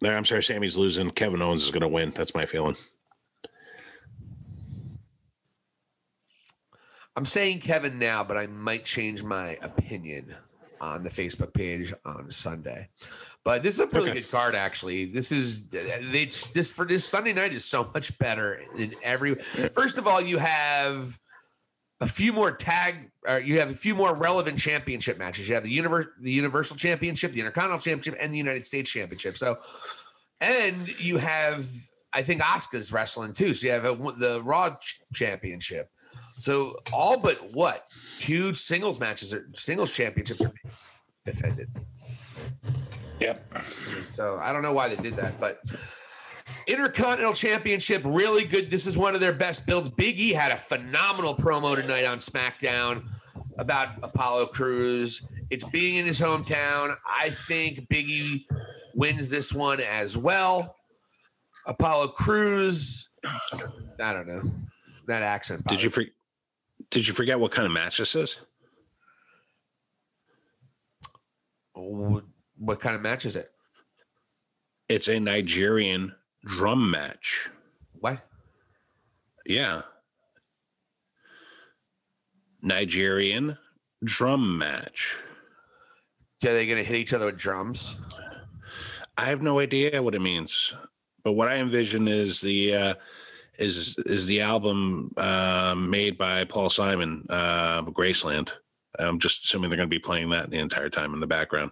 There, I'm sorry, Sami's losing. Kevin Owens is going to win. That's my feeling. I'm saying Kevin now, but I might change my opinion on the Facebook page on Sunday. But this is a pretty Okay. good card, actually. This is it's this for this Sunday night is so much better in every. First of all, you have a few more tag, or you have a few more relevant championship matches. You have the universe, the Universal Championship, the Intercontinental Championship, and the United States Championship. So, and you have, I think, Asuka's wrestling too. So you have a, the Raw ch- Championship. So all but what two singles matches or singles championships are defended. Yep. So I don't know why they did that, but Intercontinental Championship, really good. This is one of their best builds. Big E had a phenomenal promo tonight on SmackDown about Apollo Crews. It's being in his hometown. I think Big E wins this one as well. Apollo Crews, I don't know. That accent. Did you for, Did you forget what kind of match this is? What, what kind of match is it? It's a Nigerian drum match. What? Yeah. Nigerian drum match. Are they're going to hit each other with drums? I have no idea what it means, but what I envision is the uh, is is the album uh, made by Paul Simon, uh, Graceland. I'm just assuming they're going to be playing that the entire time in the background.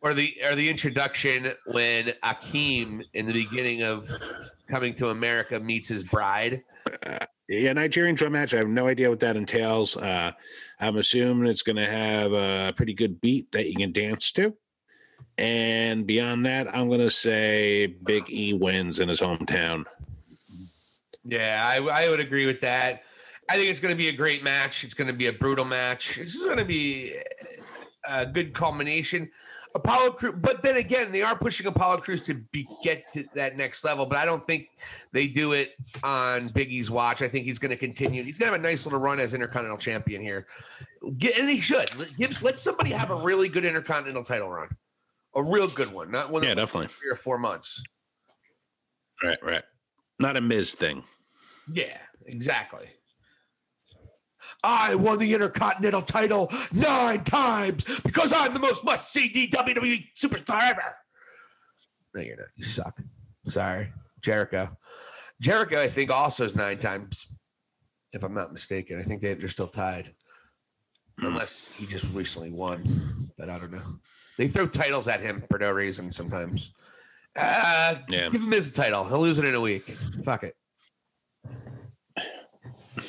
or the or the introduction when Akeem in the beginning of coming to America meets his bride. Yeah, Nigerian drum match. I have no idea what that entails. Uh, I'm assuming it's going to have a pretty good beat that you can dance to. And beyond that, I'm going to say Big E wins in his hometown. Yeah, I, I would agree with that. I think it's going to be a great match. It's going to be a brutal match. This is going to be a good culmination. Apollo Crews, but then again, they are pushing Apollo Crews to be, get to that next level. But I don't think they do it on Big E's watch. I think he's going to continue. He's going to have a nice little run as Intercontinental Champion here, Get, and he should. Let- let somebody have a really good Intercontinental title run, a real good one, not one Yeah, definitely. three or four months. Right, right. Not a Miz thing. Yeah, exactly. I won the Intercontinental title nine times because I'm the most must see WWE superstar ever. No, you're not. You suck. Sorry. Jericho. Jericho, I think, also is nine times, if I'm not mistaken. I think they, they're still tied. Unless he just recently won. But I don't know. They throw titles at him for no reason sometimes. Uh, Yeah. Give him his title. He'll lose it in a week. Fuck it.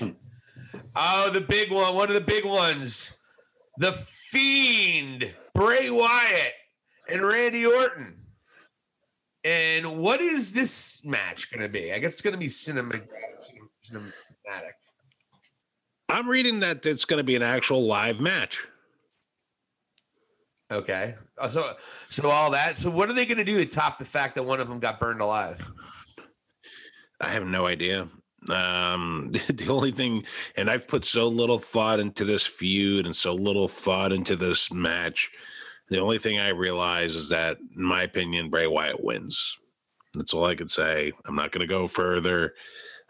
Oh, the big one. One of the big ones. The Fiend, Bray Wyatt, and Randy Orton. And what is this match going to be? I guess it's going to be cinema, cinematic. I'm reading that it's going to be an actual live match. Okay. Uh, So, so all that. So, what are they going to do to top the fact that one of them got burned alive? I have no idea. Um, the only thing, and I've put so little thought into this feud and so little thought into this match. The only thing I realize is that, in my opinion, Bray Wyatt wins. That's all I could say. I'm not going to go further.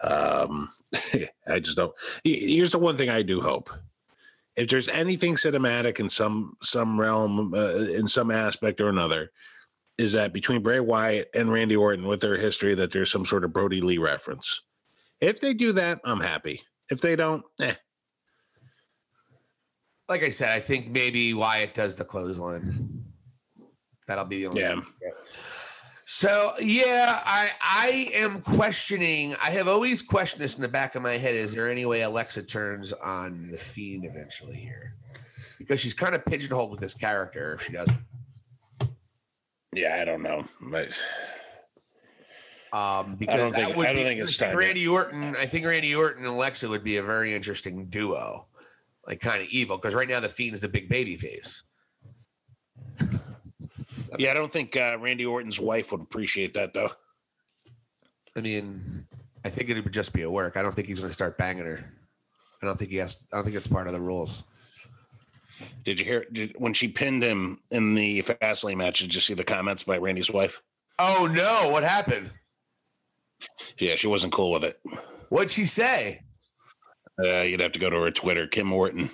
Um, I just don't. Here's the one thing I do hope: if there's anything cinematic in some some realm, uh, in some aspect or another, is that between Bray Wyatt and Randy Orton, with their history, that there's some sort of Brodie Lee reference. If they do that, I'm happy. If they don't, eh. Like I said, I think maybe Wyatt does the clothesline. That'll be the only. Yeah. So yeah, I I am questioning. I have always questioned this in the back of my head. Is there any way Alexa turns on the fiend eventually here? Because she's kind of pigeonholed with this character. If she doesn't, Yeah, I don't know. But um, because think- that would I don't be, think it's I think time yet. Randy Orton. I think Randy Orton and Alexa would be a very interesting duo, like kind of evil. Because right now the fiend is the big baby face. yeah, I don't think uh, Randy Orton's wife would appreciate that though. I mean, I think it would just be a work. I don't think he's going to start banging her. I don't think he has. I don't think it's part of the rules. Did you hear did, when she pinned him in the Fastlane match? Did you see the comments by Randy's wife? Oh no! What happened? Yeah, she wasn't cool with it. What'd she say? Uh, you'd have to go to her Twitter, Kim Orton.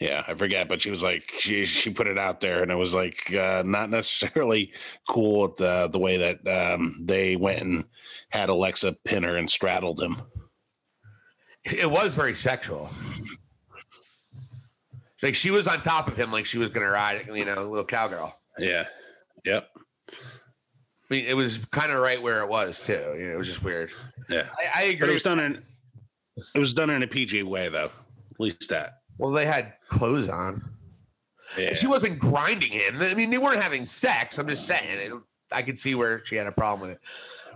Yeah, I forget, but she was like she she put it out there, and it was like uh, not necessarily cool with the the way that um, they went and had Alexa pin her and straddled him. It was very sexual. Like she was on top of him, like she was gonna ride, you know, little cowgirl. Yeah, yep, I mean, it was kind of right where it was too. You know, it was just weird. yeah. I, I But agree. it was done in it was done in a PG way, though. At least that. well, they had clothes on. Yeah. She wasn't grinding him. I mean, they weren't having sex. I'm just saying. It, I could see where she had a problem with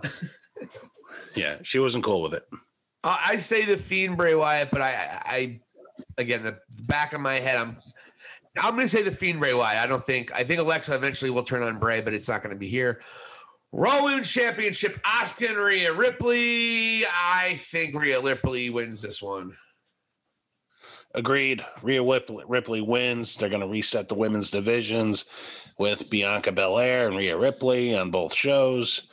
it. yeah, she wasn't cool with it. Uh, I say the Fiend Bray Wyatt, but I, I, again, the back of my head, I'm, I'm going to say the Fiend Bray Wyatt. I don't think. I think Alexa eventually will turn on Bray, but it's not going to be here. Raw Championship: Asuka and Rhea Ripley. I think Rhea Ripley wins this one. Agreed. Rhea Ripley wins. They're going to reset the women's divisions with Bianca Belair and Rhea Ripley on both shows.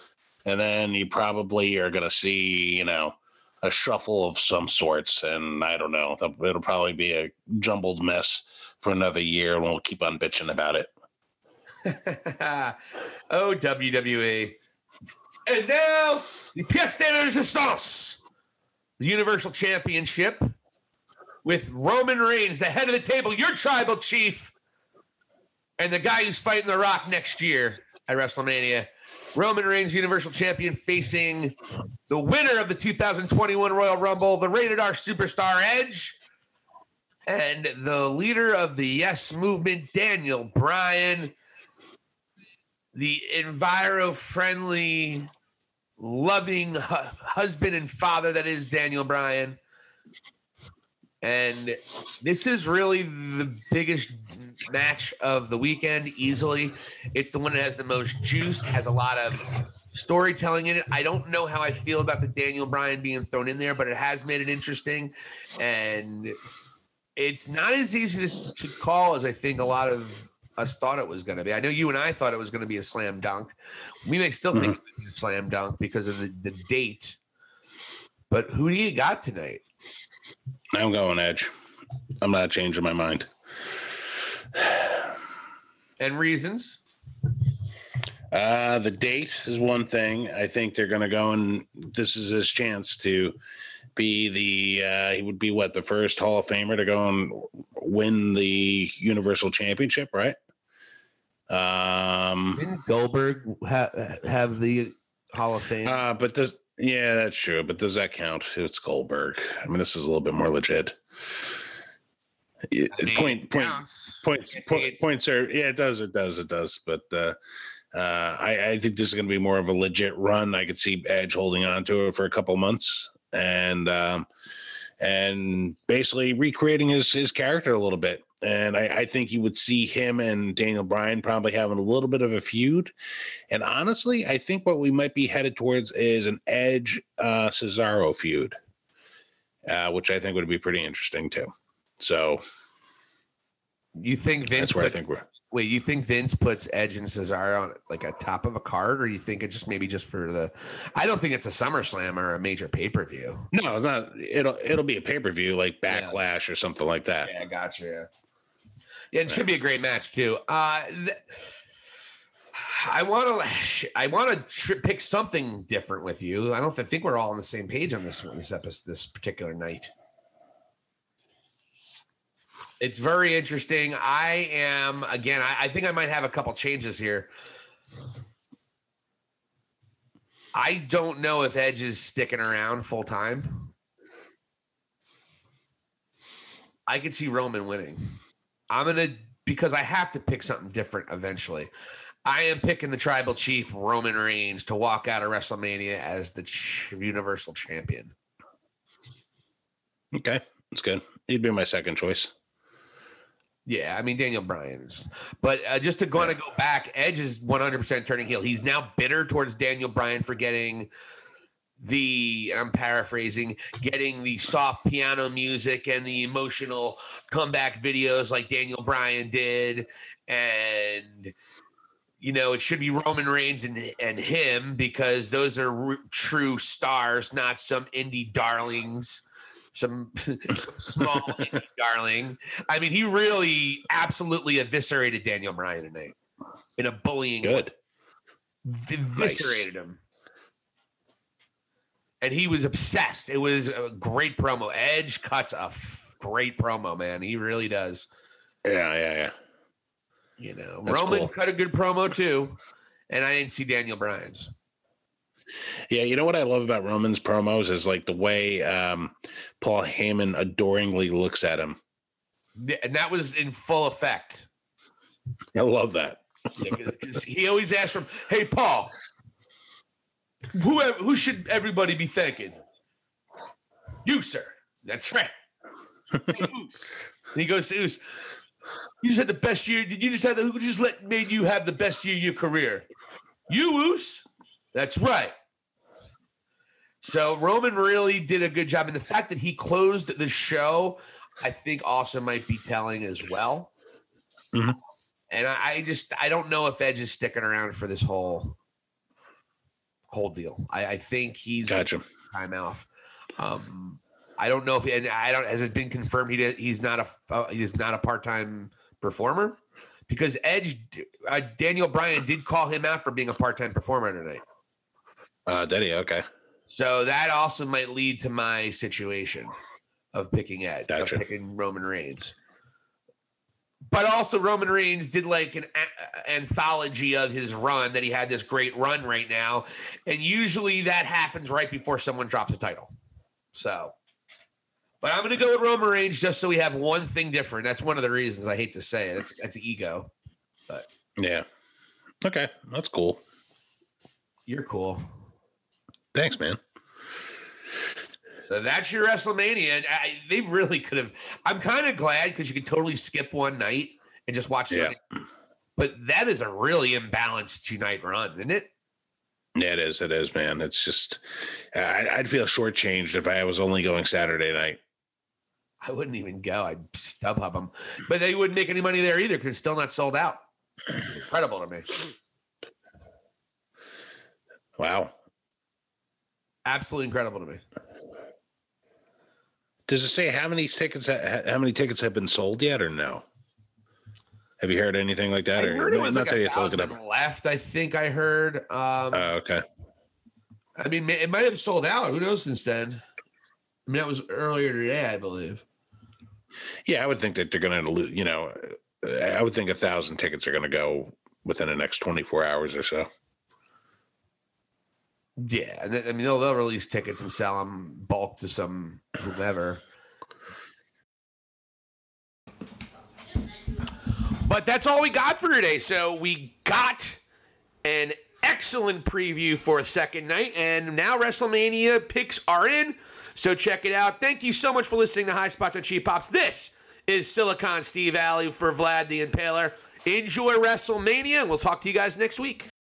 And then you probably are going to see, you know, a shuffle of some sorts. And I don't know. It'll probably be a jumbled mess for another year, and we'll keep on bitching about it. oh, WWE. And now, the pièce de résistance, the Universal Championship, with Roman Reigns, the head of the table, your tribal chief, and the guy who's fighting The Rock next year at WrestleMania. Roman Reigns, Universal Champion, facing the winner of the 2021 Royal Rumble, the rated R superstar Edge, and the leader of the Yes Movement, Daniel Bryan the enviro friendly, loving hu- husband and father that is Daniel Bryan. And this is really the biggest match of the weekend, easily. It's the one that has the most juice, has a lot of storytelling in it. I don't know how I feel about the Daniel Bryan being thrown in there, but it has made it interesting. And it's not as easy to, to call as I think a lot of us thought it was going to be. I know you and I thought it was going to be a slam dunk. We may still think it's a slam dunk because of the, the date. But who do you got tonight? I'm going Edge. I'm not changing my mind. And reasons? Uh, the date is one thing. I think they're going to go and this is his chance to be the. Uh, he would be what the first Hall of Famer to go and win the Universal Championship, right? Um, Didn't Goldberg ha- have the Hall of Fame? uh, but does yeah, that's true. But does that count? It's Goldberg. I mean, this is a little bit more legit. Yeah, I mean, point point counts. points I think po- it's- points are yeah it does it does it does but uh uh i i think this is going to be more of a legit run i could see edge holding on to it for a couple months and um and basically recreating his his character a little bit and I, I think you would see him and Daniel Bryan probably having a little bit of a feud. And honestly, I think what we might be headed towards is an Edge uh, Cesaro feud, uh, which I think would be pretty interesting too. So You think Vince that's where I puts, think we're. wait, you think Vince puts Edge and Cesaro on like a top of a card, or you think it just maybe just for the I don't think it's a SummerSlam or a major pay-per-view. No, it's not. It'll it'll be a pay per view like Yeah. Backlash or something like that. Yeah, gotcha. Yeah, yeah it should be a great match too. Uh, th- I want to, I want to tri- pick something different with you. I don't th- think we're all on the same page on this one, this episode, this particular night. It's very interesting. I am again. I, I think I might have a couple changes here. I don't know if Edge is sticking around full time. I could see Roman winning. I'm gonna because I have to pick something different eventually. I am picking the tribal chief Roman Reigns to walk out of WrestleMania as the ch- Universal Champion. Okay, that's good. He'd be my second choice. Yeah, I mean Daniel Bryan's, but uh, just to kind of go back, Edge is 100% turning heel. He's now bitter towards Daniel Bryan for getting the I'm paraphrasing, getting the soft piano music and the emotional comeback videos like Daniel Bryan did, and you know it should be Roman Reigns and and him because those are r- true stars, not some indie darlings. some small darling. I mean, he really absolutely eviscerated Daniel Bryan tonight in a bullying. way. Good. eviscerated him. And he was obsessed. It was a great promo. Edge cuts a f- great promo, man. He really does. Yeah, yeah, yeah. You know, That's Roman cool. cut a good promo too, and I didn't see Daniel Bryan's. Yeah, you know what I love about Roman's promos is like the way um, Paul Heyman adoringly looks at him. Yeah, And that was in full effect. I love that. Yeah, he always asks from, "Hey, Paul, who who should everybody be thanking? You, sir. That's right. Hey, he goes to Uce. You just had the best year. Did you just have the, who just let made you have the best year of your career? You, Uce. That's right. So Roman really did a good job, and the fact that he closed the show, I think, also might be telling as well. Mhm. And I, I just I don't know if Edge is sticking around for this whole whole deal. I, I think he's Gotcha. time off. Um, I don't know if and I don't has it been confirmed he did, he's not a uh, he's not a part time performer because Edge uh, Daniel Bryan did call him out for being a part time performer tonight. Uh, did he? Okay. So that also might lead to my situation of picking Ed, Gotcha. of picking Roman Reigns. But also, Roman Reigns did like an a- anthology of his run that he had this great run right now, and usually that happens right before someone drops a title. So, but I'm going to go with Roman Reigns just so we have one thing different. That's one of the reasons I hate to say it. It's that's ego. But yeah. Okay. That's cool. You're cool. Thanks, man. So that's your WrestleMania. I, they really could have. I'm kind of glad because you could totally skip one night and just watch Yeah. Sunday. But that is a really imbalanced two night run, isn't it? Yeah, it is. It is, man. It's just, I, I'd feel shortchanged if I was only going Saturday night. I wouldn't even go. I'd stub hub them, but they wouldn't make any money there either because it's still not sold out. It's incredible to me. Wow. Absolutely incredible to me. Does it say how many tickets ha- how many tickets have been sold yet, or no? Have you heard anything like that? I or heard it was not like a have to look it thousand up. left. I think I heard. Um, Oh, okay. I mean, it might have sold out. Who knows since then? I mean, that was earlier today, I believe. Yeah, I would think that they're going to, lose. you know, I would think a thousand tickets are going to go within the next 24 hours or so. Yeah, I mean they'll, they'll release tickets and sell them bulk to some whomever. But that's all we got for today. So we got an excellent preview for a second night, and now WrestleMania picks are in. So check it out. Thank you so much for listening to High Spots and Cheap Pops. This is Silicon Steve Valli for Vlad the Impaler. Enjoy WrestleMania, and we'll talk to you guys next week.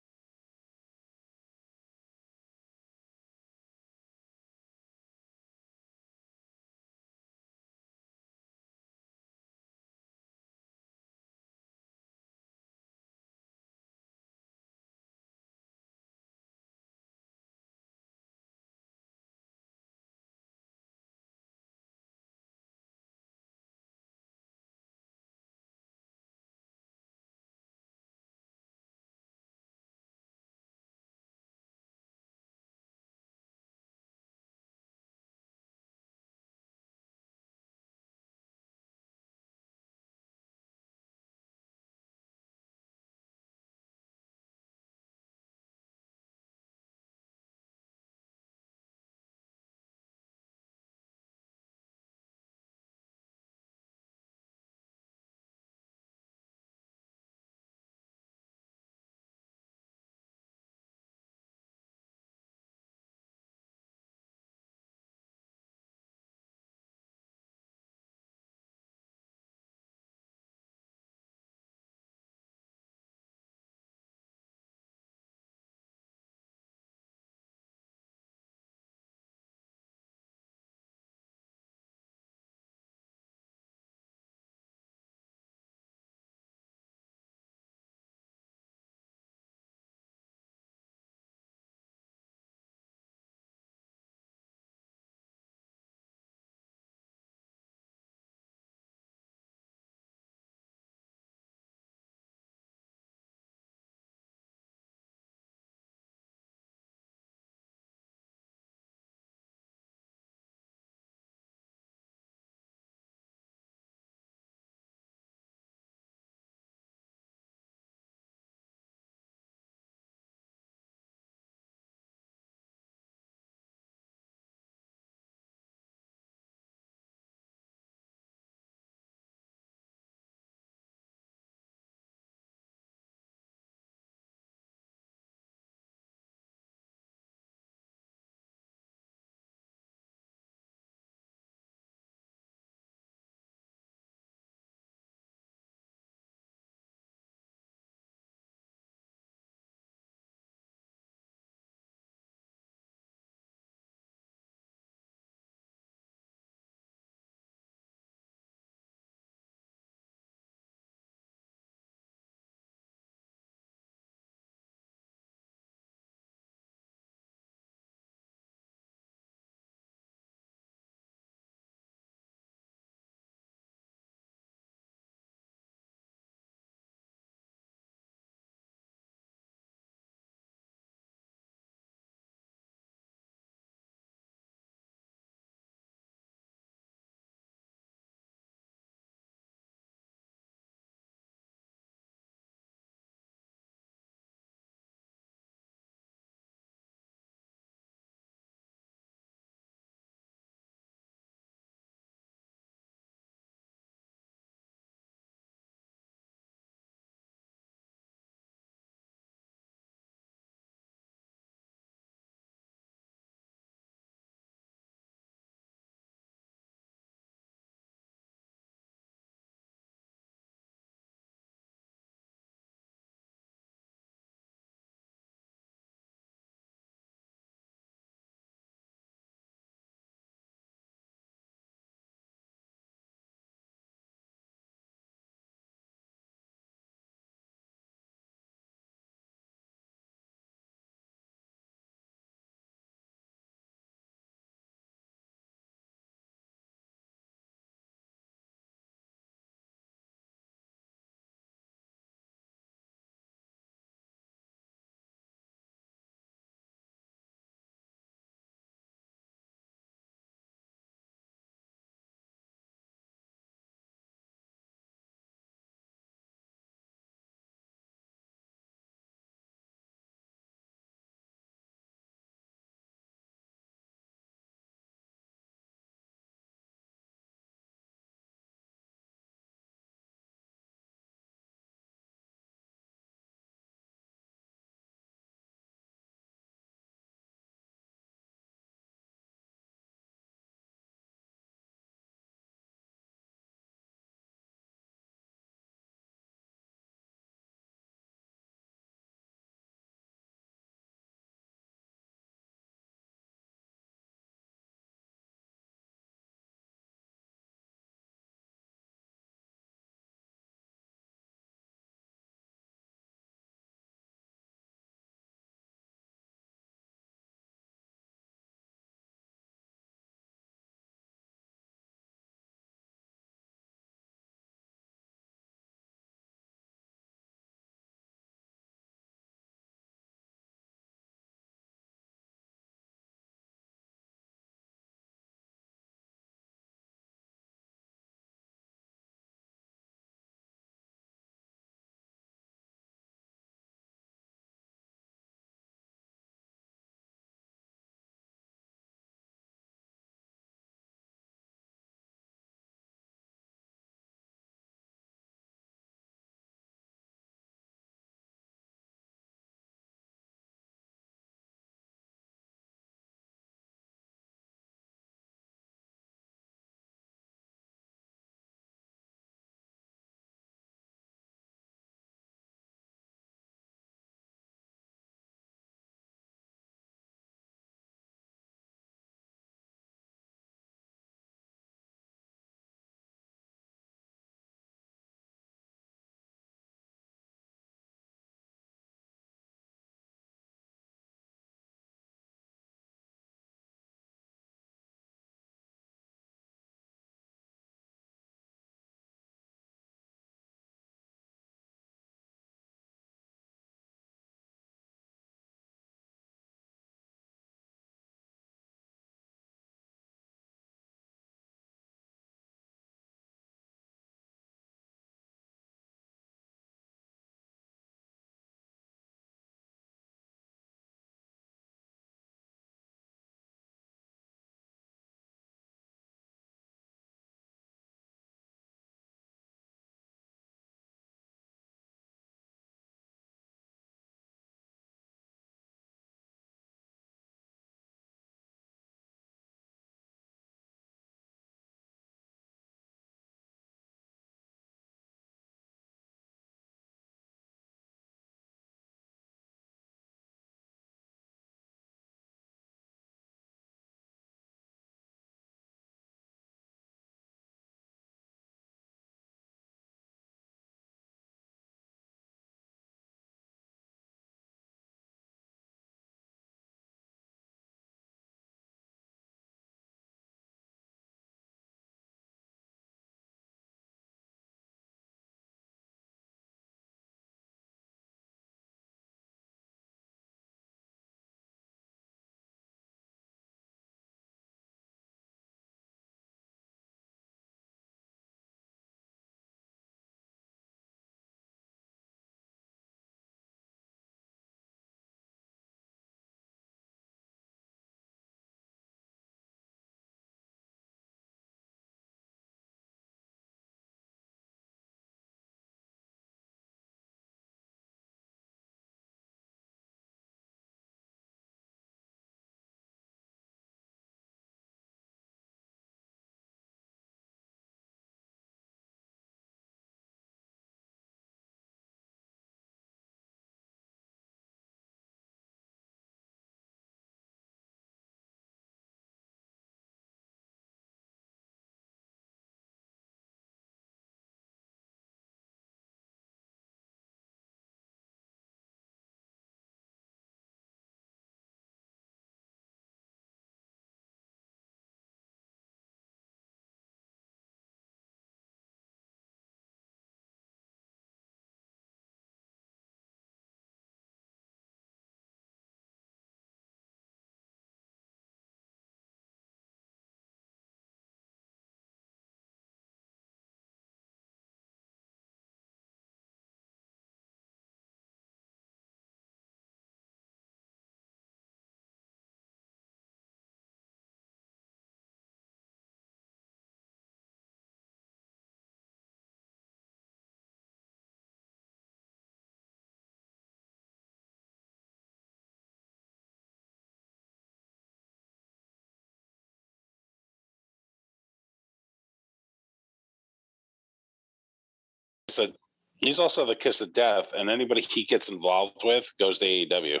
A he's also the kiss of death, and anybody he gets involved with goes to AEW.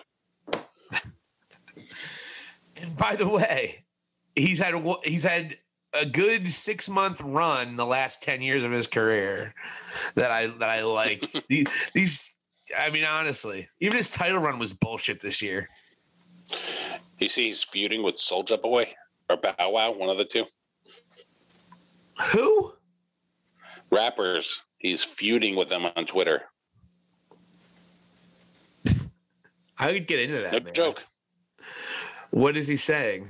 And by the way, he's had a, he's had a good six month run the last ten years of his career that I that I like. these, these, I mean, honestly, even his title run was bullshit this year. You see, he's feuding with Soulja Boy or Bow Wow, one of the two. Who? Rappers. He's feuding with them on Twitter. I would get into that. No man. joke. What is he saying?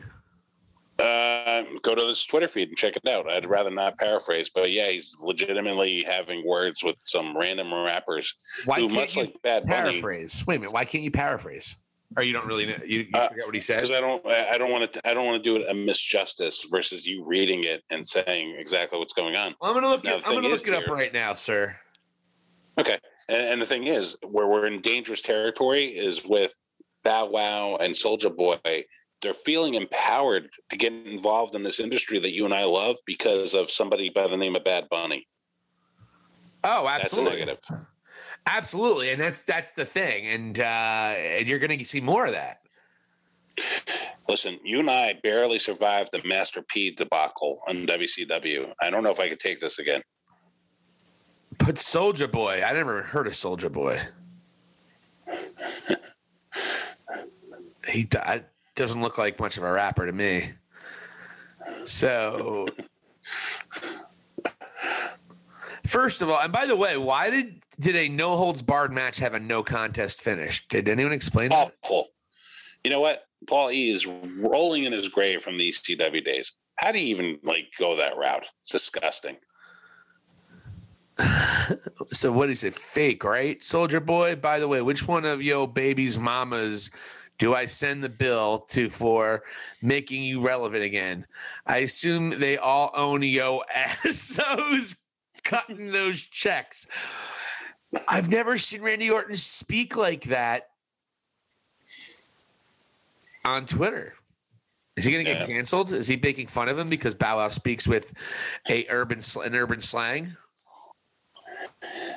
Uh, go to this Twitter feed and check it out. I'd rather not paraphrase, but yeah, he's legitimately having words with some random rappers Why who, can't much you like Bad Bunny, paraphrase? Wait a minute. Why can't you paraphrase? Or you don't really know? You, you Uh, forget what he said? because I don't, I don't want to, I don't want to do it a misjustice versus you reading it and saying exactly what's going on. Well, I'm gonna look. Now, It, I'm gonna look it up dear- right now, sir. Okay, and, and the thing is, where we're in dangerous territory is with Bow Wow and Soulja Boy. They're feeling empowered to get involved in this industry that you and I love because of somebody by the name of Bad Bunny. Oh, That's a absolutely, negative. Absolutely, and that's that's the thing, and uh, and you're gonna see more of that. Listen, you and I barely survived the Master P debacle on WCW. I don't know if I could take this again. But Soulja Boy, I never heard of Soulja Boy. he di- doesn't look like much of a rapper to me. So, first of all, and by the way, why did did a no holds barred match have a no contest finish? Did anyone explain that? Awful. You know what? Paul E is rolling in his grave from the ECW days. How do you even like go that route? It's disgusting. So what is it? Fake, right? Soulja Boy. By the way, which one of yo baby's mamas do I send the bill to for making you relevant again? I assume they all own yo assos cutting those checks. I've never seen Randy Orton speak like that on Twitter. Is he going to get Yeah. canceled? Is he making fun of him because Bow Wow speaks with a urban an urban slang?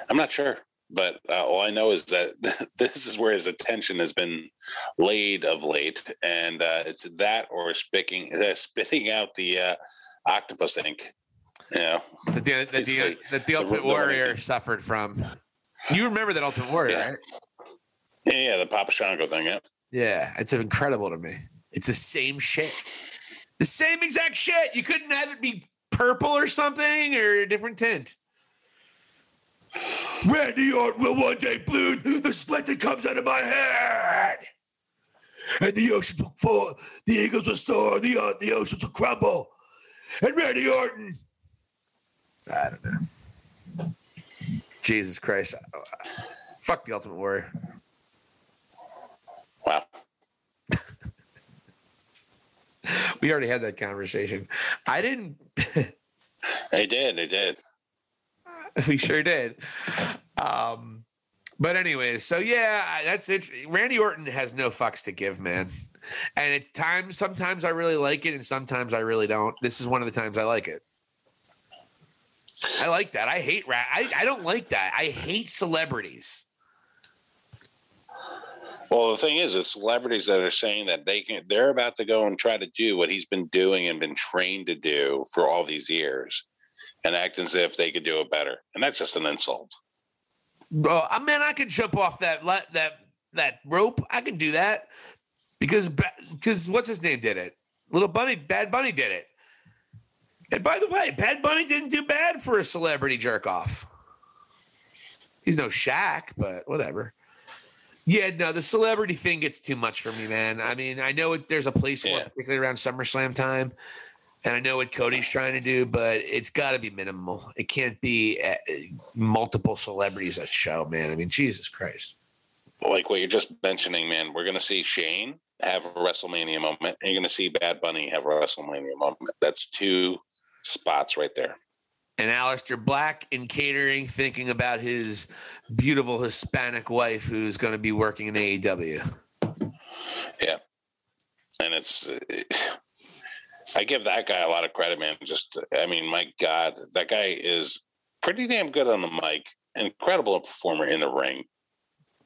I'm not sure, but uh, all I know is that this is where his attention has been laid of late, and uh, it's that or spitting uh, spitting out the uh, octopus ink. Know, that the, that the, that the the- Ultimate the Warrior thing. suffered from. You remember that Ultimate Warrior, Yeah. right? yeah, yeah, the Papa Shango thing. Yeah, Yeah, it's incredible to me. It's the same shit. The same exact shit. You couldn't have it be purple or something or a different tint. Randy Orton will one day bleed the split that comes out of my head. And the oceans will fall, the eagles will soar, the, uh, the oceans will crumble. And Randy Orton. I don't know. Jesus Christ. Fuck the Ultimate Warrior. wow. We already had that conversation. I didn't. They did. They did. we sure did. Um, but anyways, so yeah, that's it. Randy Orton has no fucks to give, man. And it's times. Sometimes I really like it, and sometimes I really don't. This is one of the times I like it. I like that. I hate rat. I, I don't like that. I hate celebrities. Well, the thing is, it's celebrities that are saying that they can. They're about to go and try to do what he's been doing and been trained to do for all these years, and act as if they could do it better. And that's just an insult. Bro, I mean, I could jump off that that that rope. I can do that because because what's his name did it? Little Bunny, Bad Bunny did it. And by the way, Bad Bunny didn't do bad for a celebrity jerk off. He's no Shaq, but whatever. Yeah, no, the celebrity thing gets too much for me, man. I mean, I know it, there's a place for it, particularly around SummerSlam time, and I know what Cody's trying to do, but it's got to be minimal. It can't be uh, multiple celebrities at show, man. I mean, Jesus Christ. Like what you're just mentioning, man. We're gonna see Shane have a WrestleMania moment, and you're gonna see Bad Bunny have a WrestleMania moment. That's two spots right there. And Aleister Black in catering, thinking about his beautiful Hispanic wife who's going to be working in AEW. Yeah. and it's I give that guy a lot of credit, man. Just I mean, my God, that guy is pretty damn good on the mic, incredible performer in the ring.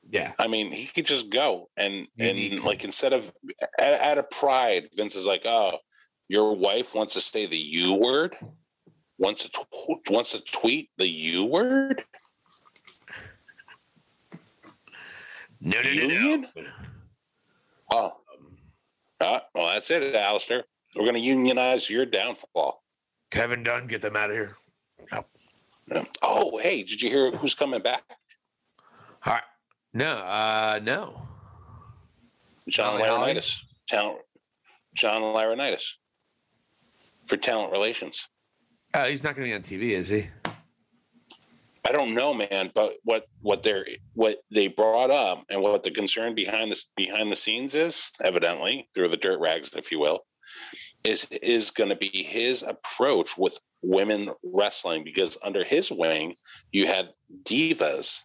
Yeah. I mean, he could just go and Unique. and like instead of out, out of pride, Vince is like, "Oh, your wife wants to say the U word, wants to tw- wants to tweet the U word." No, no, no, Union? no. Oh, uh, well, that's it, Aleister. We're going to unionize your downfall. Kevin Dunn, get them out of here. Yeah. Oh, hey, did you hear who's coming back? All right. No, uh, no. John? Laurinaitis. Talent, John Laurinaitis for talent relations. Uh, he's not going to be on TV, is he? I don't know, man, but what what they're what they brought up and what the concern behind this behind the scenes is, evidently through the dirt rags, if you will, is is going to be his approach with women wrestling because under his wing you had divas,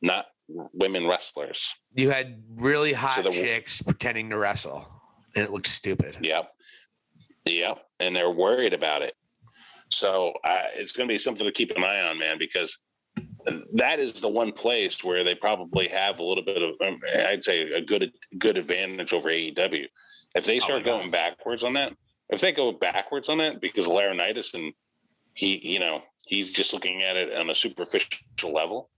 not women wrestlers. You had really hot the- chicks pretending to wrestle, and it looked stupid. Yep, yep, and they're worried about it. So it's going to be something to keep an eye on, man, because that is the one place where they probably have a little bit of, um, I'd say, a good good advantage over AEW. If they start God. going backwards on that, if they go backwards on that, because Laurinaitis and he, you know, he's just looking at it on a superficial level.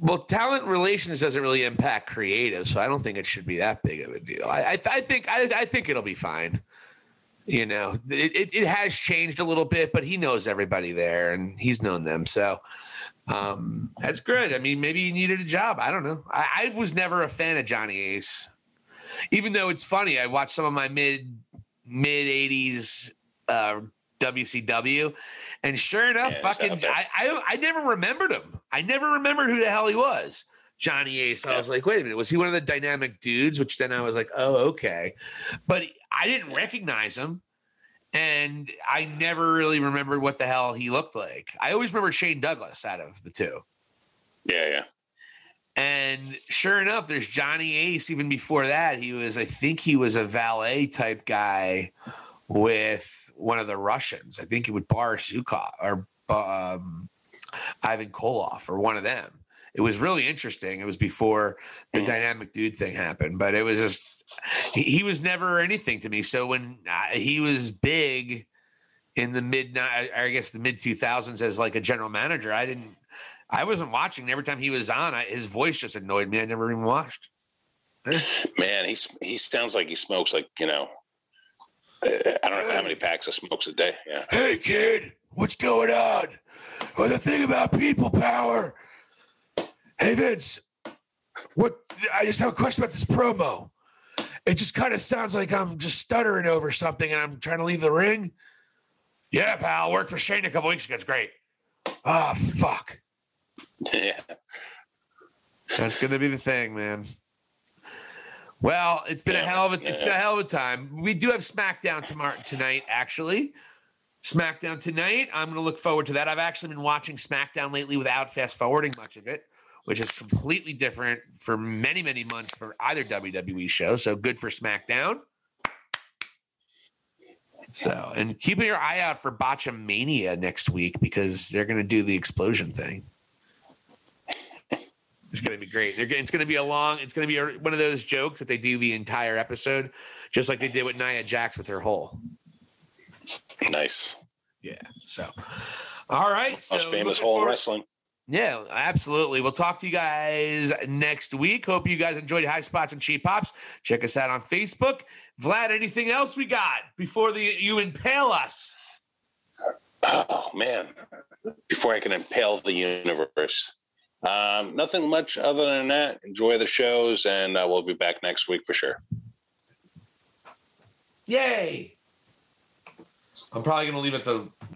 Well, talent relations doesn't really impact creative, so I don't think it should be that big of a deal. I, I, I think I, I think it'll be fine. You know, it, it, it has changed a little bit, but he knows everybody there, and he's known them, so um, that's good. I mean, maybe he needed a job. I don't know. I, was never a fan of Johnny Ace, even though it's funny. I watched some of my mid mid '80s uh, WCW, and sure enough, Yeah, fucking. I, I I never remembered him. I never remembered who the hell he was. Johnny Ace. I was like, wait a minute, was he one of the dynamic dudes? Which then I was like, oh, okay. But I didn't recognize him. And I never really remembered what the hell he looked like. I always remember Shane Douglas out of the two. Yeah, yeah. And sure enough, there's Johnny Ace. Even before that, he was, I think he was a valet type guy with one of the Russians. I think it was Boris Zhukov or um, Ivan Koloff or one of them. It was really interesting. It was before the Mhm. dynamic dude thing happened, but it was just, he, he was never anything to me. So when uh, he was big in the mid, I guess the mid 2000s as like a general manager, I didn't, I wasn't watching. Every time he was on, I, his voice just annoyed me. I never even watched. Man, he's he sounds like he smokes like you know. I don't know how many packs of smokes a day. Yeah. Hey, kid, what's going on? Well, the thing about people power. Hey, Vince, what? I just have a question about this promo. It just kind of sounds like I'm just stuttering over something and I'm trying to leave the ring. Yeah, pal, worked for Shane a couple weeks ago. It's great. Ah, fuck. yeah. That's gonna be the thing, man. Well, it's been a hell of a it's been a hell of a time. We do have SmackDown tomorrow tonight, actually. SmackDown tonight. I'm gonna look forward to that. I've actually been watching SmackDown lately without fast forwarding much of it, which is completely different for many, many months for either WWE show. So good for SmackDown. So and keeping your eye out for Botchamania next week because they're gonna do the explosion thing. It's going to be great. They're, it's going to be a long. It's going to be a, one of those jokes that they do the entire episode, just like they did with Nia Jax with her hole. Nice. Yeah. So, all right. So Most famous hole in wrestling. Yeah, absolutely. We'll talk to you guys next week. Hope you guys enjoyed High Spots and Cheap Pops. Check us out on Facebook. Vlad, anything else we got before the you impale us? Oh man! Before I can impale the universe, um, nothing much other than that. Enjoy the shows, and uh, we'll be back next week for sure. Yay! I'm probably going to leave it the